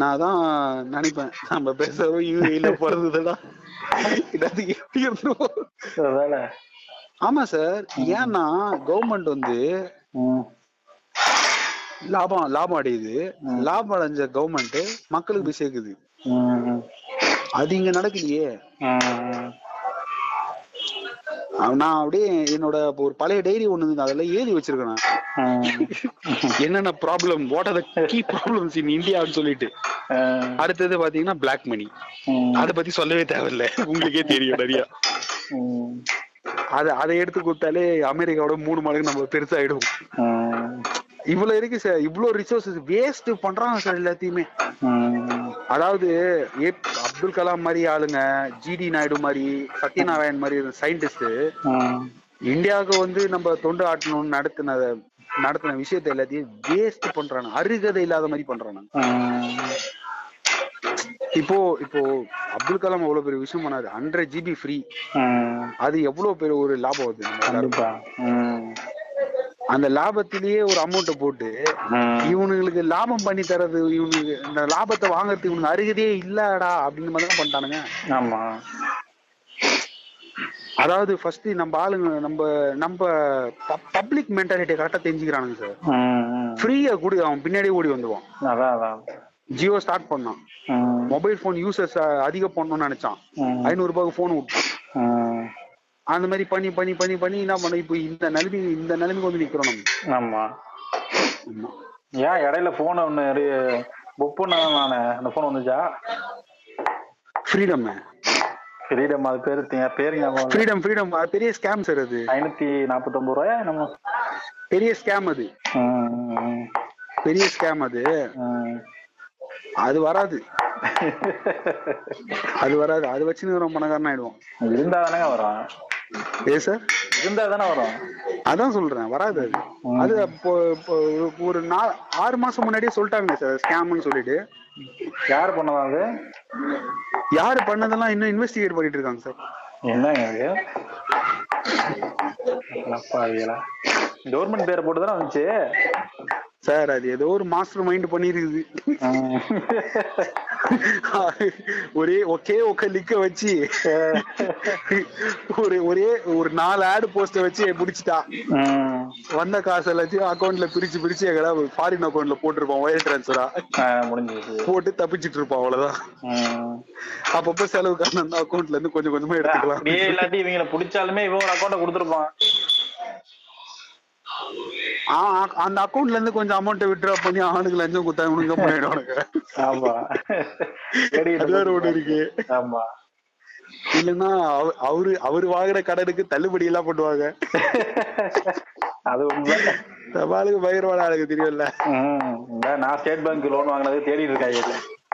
நான் தான் நினைப்பேன். நம்ம பேசுறோம் யூஏஇல பிறந்ததெல்லாம் இதாவது எப்படி இருந்தோம் ஆமா சார். ஏன்னா கவர்மெண்ட் வந்து லாபம் லாபம் அடையுது. லாபம் அடைஞ்ச கவர்மெண்ட் மக்களுக்கு போய் சேர்க்குது. அது இங்க நடக்கலையே நான் அப்படியே என்னோட ஒரு பழைய டைரி ஒண்ணு அதெல்லாம் எழுதி வச்சிருக்கேன். என்னென்ன problem what are the key problems in இந்தியான்னு சொல்லிட்டு. அடுத்தது பாத்தீங்கன்னா பிளாக் மணி அத பத்தி சொல்லவே தேவையில்ல. உங்களுக்கே தெரியும் நிறைய. அத அதை எடுத்து கொடுத்தாலே அமெரிக்காவோட மூணு மடங்கு நம்ம பெருசாயிடும் இவ்வளவு இருக்கு சார் இவ்வளவு ரிசோர்சஸ் வேஸ்ட் பண்றாங்க சார் எல்லாத்தையுமே. அதாவது அப்துல் கலாம் மாதிரி ஆளுங்க ஜிடி நாயுடு மாதிரி சத்யநாராயண் மாதிரி சயின்டிஸ்ட் இந்தியாவுக்கு வந்து நம்ம தொண்டு ஆட்டணும்னு நடத்தின நடத்தின விஷயத்தை எல்லாத்தையும் வேஸ்ட் பண்றாங்க அருகதை இல்லாத மாதிரி பண்றாங்க இப்போ இப்போ அப்துல் கலாம் அவ்வளவு பெரிய விஷயம் பண்ணாரு. ஹண்ட்ரட் ஜிபி ஃப்ரீ அது எவ்வளவு பெரிய ஒரு லாபம் வருது அந்த லாபத்திலேயே ஒரு அமௌண்ட்டை போட்டு இவனுங்களுக்கு லாபம் பண்ணி தரது இவனுக்கு இந்த லாபத்தை வாங்குறதுக்கு இவனுக்கு அருகதையே இல்லடா அப்படின்னு மாதிரி தான் பண்ணிட்டானுங்க. ஆமா. அதாவது ஃபர்ஸ்ட் நம்ம ஆளுங்க நம்ம நம்ம பப்ளிக் மென்டாலிட்டி கரெக்டா தெரிஞ்சுக்கிறானுங்க சார் ஃப்ரீயா கூடி அவன் பின்னாடியே ஓடி அதான் ஜியோ ஸ்டார்ட் பண்ணான். மொபைல் ஃபோன் யூசர்ஸ் அதிகம் பண்ணணும்னு நினைச்சான். ஐநூறு ரூபாய்க்கு ஃபோன் விட்டான் அந்த மாதிரி பண்ணி பண்ணி பண்ணி பண்ணி என்ன பண்ண இப்போ இந்த நிலைமை இந்த நிலைமைக்கு வந்து நிக்கிறோம் நம்ம. ஆமா. ஏன் இடையில போன் ஒண்ணு புக் பண்ண நானு அந்த போன் வந்துச்சா? ஃப்ரீடம் ஃப்ரீடம் அது பேரு பேரு ஞாபகம். ஃப்ரீடம் ஃப்ரீடம் பெரிய ஸ்கேம் சார் அது. ஐநூத்தி நாற்பத்தொன்பது ரூபாயா நம்ம பெரிய ஸ்கேம் அது. பெரிய ஸ்கேம் அது. அது வராது. அது வராது. அது வச்சுன்னு ரொம்ப பணக்காரன் ஆயிடுவோம் இருந்தா தானே வரும். ஏ சார் இருந்தா தானே வரும். அதான் சொல்றேன் வராது அது. அது இப்போ ஒரு நா ஆறு மாசம் முன்னாடியே சொல்லிட்டாங்க சார் ஸ்கேம்னு சொல்லிட்டு. யார் பண்ணதா அது? யாரு பண்ணதெல்லாம் இன்னும் இன்வெஸ்டிகேட் பண்ணிட்டு இருக்காங்க சார் என்னங்க கவர்மெண்ட் பேரை போட்டு தானே வந்துச்சு? சார் அது ஏதோ ஒரு மாஸ்டர் மைண்ட் பண்ணிருக்குது. ஒரே ஒகே ஒக்க லிக்க வச்சு ஒரு ஒரே ஒரு நாலு ஆடு போஸ்ட வச்சு முடிச்சிட்டா. ம். வந்த காசு எல்லாத்தையும் அக்கௌண்ட்ல பிரிச்சு பிரிச்சு எங்கடா ஃபாரின் அக்கௌண்ட்ல போட்டிருப்பான் ஒயர் டிரான்ஸ்ஃபரா போட்டு தப்பிச்சிட்டு இருப்பான் அவ்வளவுதான். அப்பப்ப செலவுக்கான அந்த அக்கௌண்ட்ல இருந்து கொஞ்சம் கொஞ்சமா எடுத்துக்கலாம். இவங்கள பிடிச்சாலுமே இவன் ஒரு அக்கௌண்ட கொடுத்துருப்பான். அந்த அக்கௌண்ட்ல இருந்து கொஞ்சம் அமௌண்ட் விட்ரா பண்ணி அவனுக்கு லஞ்சம் கொடுத்தா இவனுக்கு பண்ணிடுவானுங்க ஆமா. அது வேற ஒண்ணு இருக்கு. ஆமா. இல்லன்னா அவ- அவரு அவரு வாங்குற கடனுக்கு தள்ளுபடி எல்லாம் பண்ணுவாங்க. அது உண்மை. ஆளுக்கு பயங்கரமான ஆளுக்கு தெரியும்ல. நான் ஸ்டேட் பேங்க் லோன் வாங்கினது தேடிட்டு இருக்காங்க.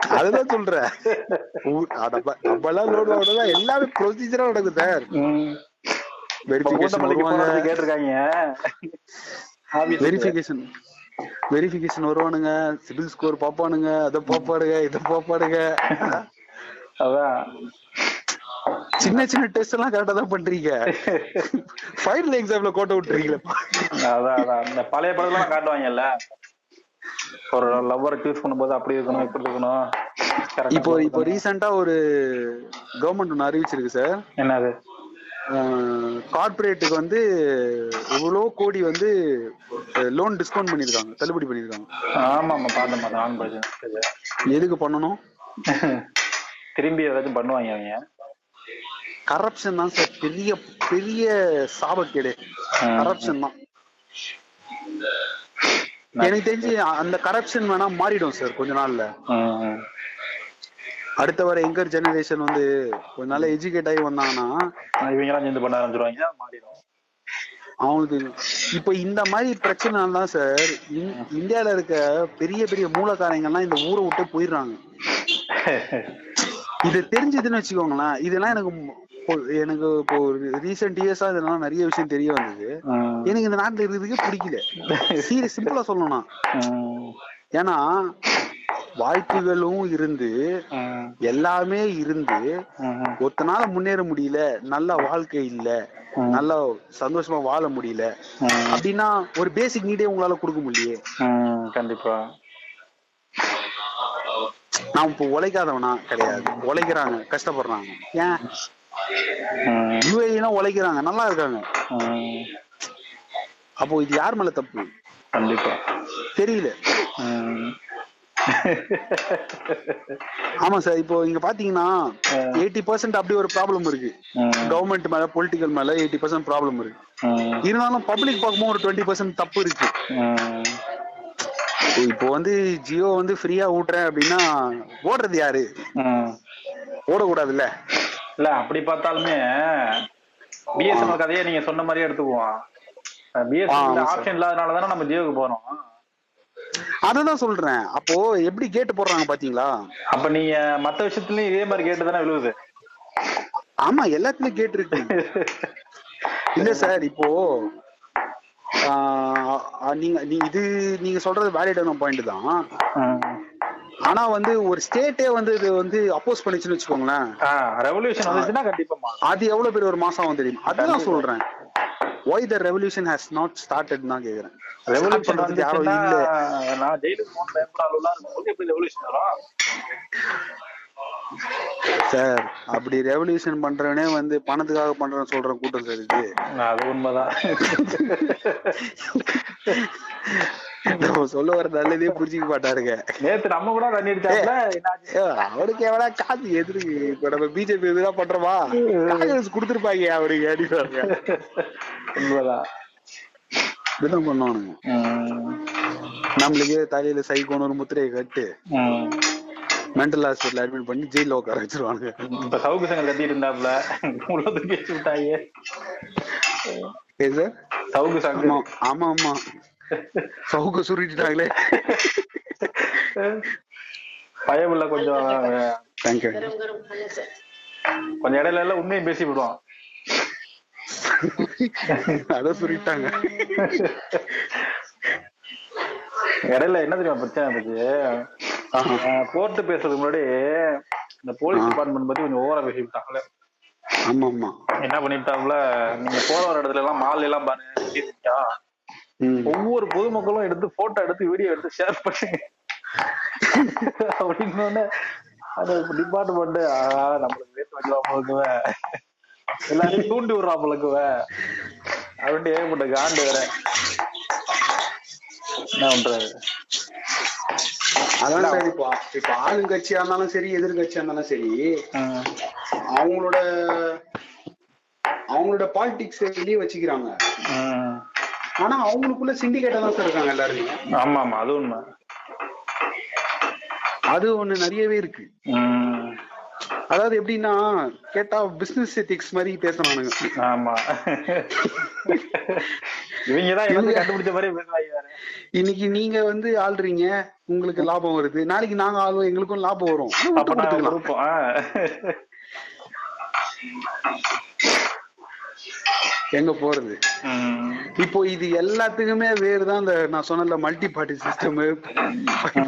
அதுதான் சொல்றேன். நம்ம எல்லாம் லோன் வாங்கினா எல்லாமே ப்ரொசீஜரா நடக்கும் சார். வெரிஃபிகேஷன் வருவாங்க. கேட்டிருக்காங்க. வெரிஃபிகேஷன் வெரிஃபிகேஷன் வருவானுங்க. சிபில் ஸ்கோர் பாப்பானுங்க. அதை பாப்பானுங்க இதை பாப்பானுங்க அதான். சின்ன சின்ன டெஸ்ட் எல்லாம் கரெக்டா தான் பண்றீங்க. ஃபைனல் எக்ஸாம்ல கோட்டை விட்டுறீங்களா அதான் அதான். இந்த பழைய படத்துல காட்டுவாங்கல்ல. ஒரு லவ்வரை சூஸ் பண்ணும்போது அப்படி இருக்கணும் இப்படி இருக்கணும். இப்போ இப்போ. ரீசெண்டா ஒரு கவர்மெண்ட் ஒன்று அறிவிச்சிருக்கு சார் என்னது? கார்ப்பரேட்டுக்கு வந்து எவ்வளோ கோடி வந்து லோன் டிஸ்கவுண்ட் பண்ணிருக்காங்க தள்ளுபடி பண்ணிருக்காங்க ஆமா ஆமா பார்த்தேன் பார்த்தேன் ஆன் பட்ஜெட் எதுக்கு பண்ணணும்? திரும்பி ஏதாச்சும் பண்ணுவாங்க அவங்க. கரப்ஷன் தான் சார் பெரிய பெரிய சாபக்கேடு. கரப்ஷன் தான். எனக்கு தெரிஞ்சு அந்த கரப்ஷன் வேணா மாறிடும் சார் கொஞ்ச நாள்ல. அடுத்த வர எங்கர் ஜெனரேஷன் வந்து கொஞ்ச நாள் எஜுகேட் ஆகி வந்தாங்கன்னா இவங்கெல்லாம் சேர்ந்து பண்ண ஆரம்பிச்சிருவாங்க. மாறிடும். அவங்களுக்கு இப்போ இந்த மாதிரி பிரச்சனை தான் சார் இந்தியால இருக்க பெரிய பெரிய மூலக்காரங்கெல்லாம் இந்த ஊரை விட்டு போயிடுறாங்க. இது தெரிஞ்சதுன்னு வச்சுக்கோங்களேன். இதெல்லாம் எனக்கு எனக்கு இப்போ ரீசெண்ட் இயர்ஸா இதெல்லாம் நிறைய விஷயம் தெரிய வந்தது. எனக்கு இந்த நாட்டுல இருக்கிறதுக்கே பிடிக்கல. சீரியஸ் சிம்பிளா சொல்லணும்னா. ம். ஏன்னா வாய்ப்புகளும் இருந்து. எல்லாமே இருந்து. ஒருத்தனால முன்னேற முடியல நல்ல வாழ்க்கை இல்ல நல்லா சந்தோஷமா வாழ முடியல. அப்படின்னா ஒரு பேசிக் நீடே உங்களால கொடுக்க முடியலையே. கண்டிப்பா நான் இப்போ உழைக்காதவனா கிடையாது உழைக்கிறாங்க கஷ்டப்படுறாங்க ஏன். யூஏலாம் உழைக்கிறாங்க நல்லா இருக்காங்க. அப்போ இது யார் மேல தப்பு கண்டிப்பா தெரியல. ஆமா சார் இப்போ இங்க பாத்தீங்கன்னா எயிட்டி பர்சன்ட் அப்படி ஒரு ப்ராப்ளம் இருக்கு. கவர்மெண்ட் மேல பொலிட்டிக்கல் மேல எயிட்டி பர்சன்ட் ப்ராப்ளம் இருக்கு. இருந்தாலும் பப்ளிக் பார்க்கும்போது ஒரு டுவெண்ட்டி பர்சன்ட் தப்பு இருக்கு. இப்போ வந்து ஜியோ வந்து ஃப்ரீயா ஊட்டுறேன் அப்படின்னா ஓடுறது யாரு ம். ஓடக்கூடாதுல்ல இல்ல அப்படி பார்த்தாலுமே பிஎஸ்என்எல் கதையை நீங்க சொன்ன மாதிரியே எடுத்துக்குவோம் பிஎஸ்என்எல். ஆப்ஷன் இல்லாதனால தானே நம்ம ஜியோக்கு போறோம் அததான் சொல்றேன். அப்போ எப்படி கேட்டு போடுறாங்க பாத்தீங்களா? அப்ப நீங்க மத்த விஷயத்துலயும் இதே மாதிரி கேட்டு தானே விழுவுது? ஆமா எல்லாத்துலயும் கேட்டு இருக்கு. இல்ல சார் இப்போ நீங்க நீ இது நீங்க சொல்றது வேலிடான பாயிண்ட் தான். ஆனா வந்து ஒரு ஸ்டேட்டே வந்து இது வந்து அப்போஸ் பண்ணிச்சுன்னு வச்சுக்கோங்களேன். ரெவல்யூஷன் வந்துச்சுன்னா கண்டிப்பா. அது எவ்வளவு பெரிய ஒரு மாசம் தெரியும்? அதுதான் சொல்றேன். Why the revolution has not started தான் கேக்குறேன். ரெவல்யூஷன் பண்றதுக்கு வந்துச்சுன்னா இல்ல. நான் ஜெயிலுக்கு போன பயப்பட அளவுலாம் இருக்கும்போது எப்படி ரெவல்யூஷன் வரும்? சார் அப்படி ரெவல்யூஷன் பண்றவனே வந்து பணத்துக்காக பண்றேன்னு சொல்ற கூட்டம் சார் இது. அது உண்மைதான். நம்ம சொல்ல வர நல்லதே புரிஞ்சுக்க மாட்டாருங்க நேத்து நம்ம கூட தண்ணி அடிச்சாப்ல அவனுக்கு எவனா காசு எதிர்க்கு இப்ப நம்ம பிஜேபி இதுதான் பண்றோமா? காங்கிரஸ் கொடுத்துருப்பாங்க அவனுக்கு அடிப்பாங்க உண்மைதான். பண்ணுவானுங்க. நம்மளுக்கே தலையில சைக்கோன்னு ஒரு முத்திரையை கட்டு. மென்டல் ஹாஸ்பிட்டல் அட்மிட் பண்ணி ஜெயில உட்கார வச்சிருவானுங்க. இப்ப சவுக்கு சங்கர் கத்திட்டு இருந்தாப்ல? உள்ள தூக்கி வச்சு விட்டாங்க ஏ சார் சவுக்கு ஆமா சங்கர் ஆமா ஆமா. சவுக்க சுருட்டிட்டாங்களே பயமில்ல கொஞ்சம். தேங்க்யூ கொஞ்சம் இடையில எல்லாம் உண்மையை பேசி விடுவான் அத சுருட்டாங்க இடையில என்ன தெரியுமா பிரச்சனை இருந்துச்சு கோர்ட்டு பேசுறதுக்கு முன்னாடி இந்த போலீஸ். டிபார்ட்மெண்ட் பத்தி கொஞ்சம் ஓவரா பேசி விட்டாங்களே ஆமா ஆமா என்ன பண்ணிட்டாங்கள நீங்க போற வர இடத்துல எல்லாம் மால் எல்லாம் பாருங்க. ஒவ்வொரு பொதுமக்களும் எடுத்து போட்டோ எடுத்து வீடியோ எடுத்து ஷேர் பண்ணுங்க அப்படின்னு அந்த டிபார்ட்மெண்ட் நம்மளுக்கு வேத்து வைக்கலாம் போக்குவ எல்லாரையும் தூண்டி விடுறா போலக்குவ அப்படின்னு ஏகப்பட்ட காண்டு வேற. என்ன பண்றது? அதான் இப்போ இப்ப ஆளுங்கட்சியா இருந்தாலும் சரி எதிர்கட்சியா இருந்தாலும் சரி. அவங்களோட அவங்களோட பாலிடிக்ஸ் வெளியே வச்சுக்கிறாங்க. ஆனா அவங்களுக்குள்ள சிண்டிகேட்டா தான் சார் இருக்காங்க எல்லாருமே. ஆமா ஆமா அது உண்மை. அது ஒண்ணு நிறையவே இருக்கு. அதாவது எப்படின்னா கேட்டா பிசினஸ் எத்திக்ஸ் மாதிரி பேசுறானுங்க. ஆமா. இவங்க தான் எல்லாத்தையும் கண்டுபிடிச்ச மாதிரி இன்னைக்கு நீங்க வந்து ஆள்றீங்க உங்களுக்கு லாபம் வருது. நாளைக்கு நாங்க ஆளுவோம் எங்களுக்கும் லாபம் வரும். அப்ப ஆ. எங்க போறது. இப்போ இது எல்லாத்துக்குமே வேறு தான் இந்த நான் சொன்னல multi party system five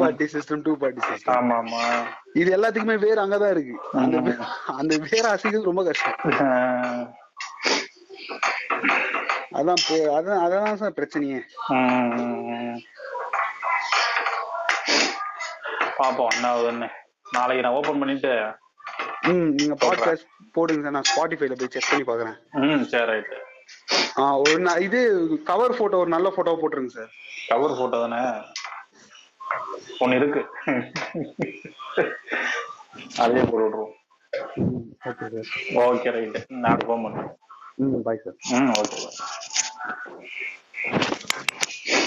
party system two party system ஆமா ஆமா இது எல்லாத்துக்குமே வேறு அங்கதான் இருக்கு. அந்த அந்த வேற அசைக்கிறது ரொம்ப கஷ்டம். அதான் அதான் அதான் சார் பிரச்சனையே. பாப்போம் என்ன ஆகுதுன்னு நாளைக்கு நான் ஓபன் பண்ணிட்டு ம் நீங்க பாட்காஸ்ட் போடுங்க சார். நான் ஸ்பாட்டிஃபைல போய் செக் பண்ணி பாக்குறேன். ம் சரி ரைட் ஒரு இது கவர் போட்டோ ஒரு நல்ல போட்டோ போட்டுருங்க சார் கவர் போட்டோ தானே? ஒன்னு இருக்கு. அதே போட்டு விட்ருவோம் ஓகே சார் ஓகே ரைட் நாளைக்கு ஃபோன் பண்றேன். ம் பாய் சார் ம் ஓகே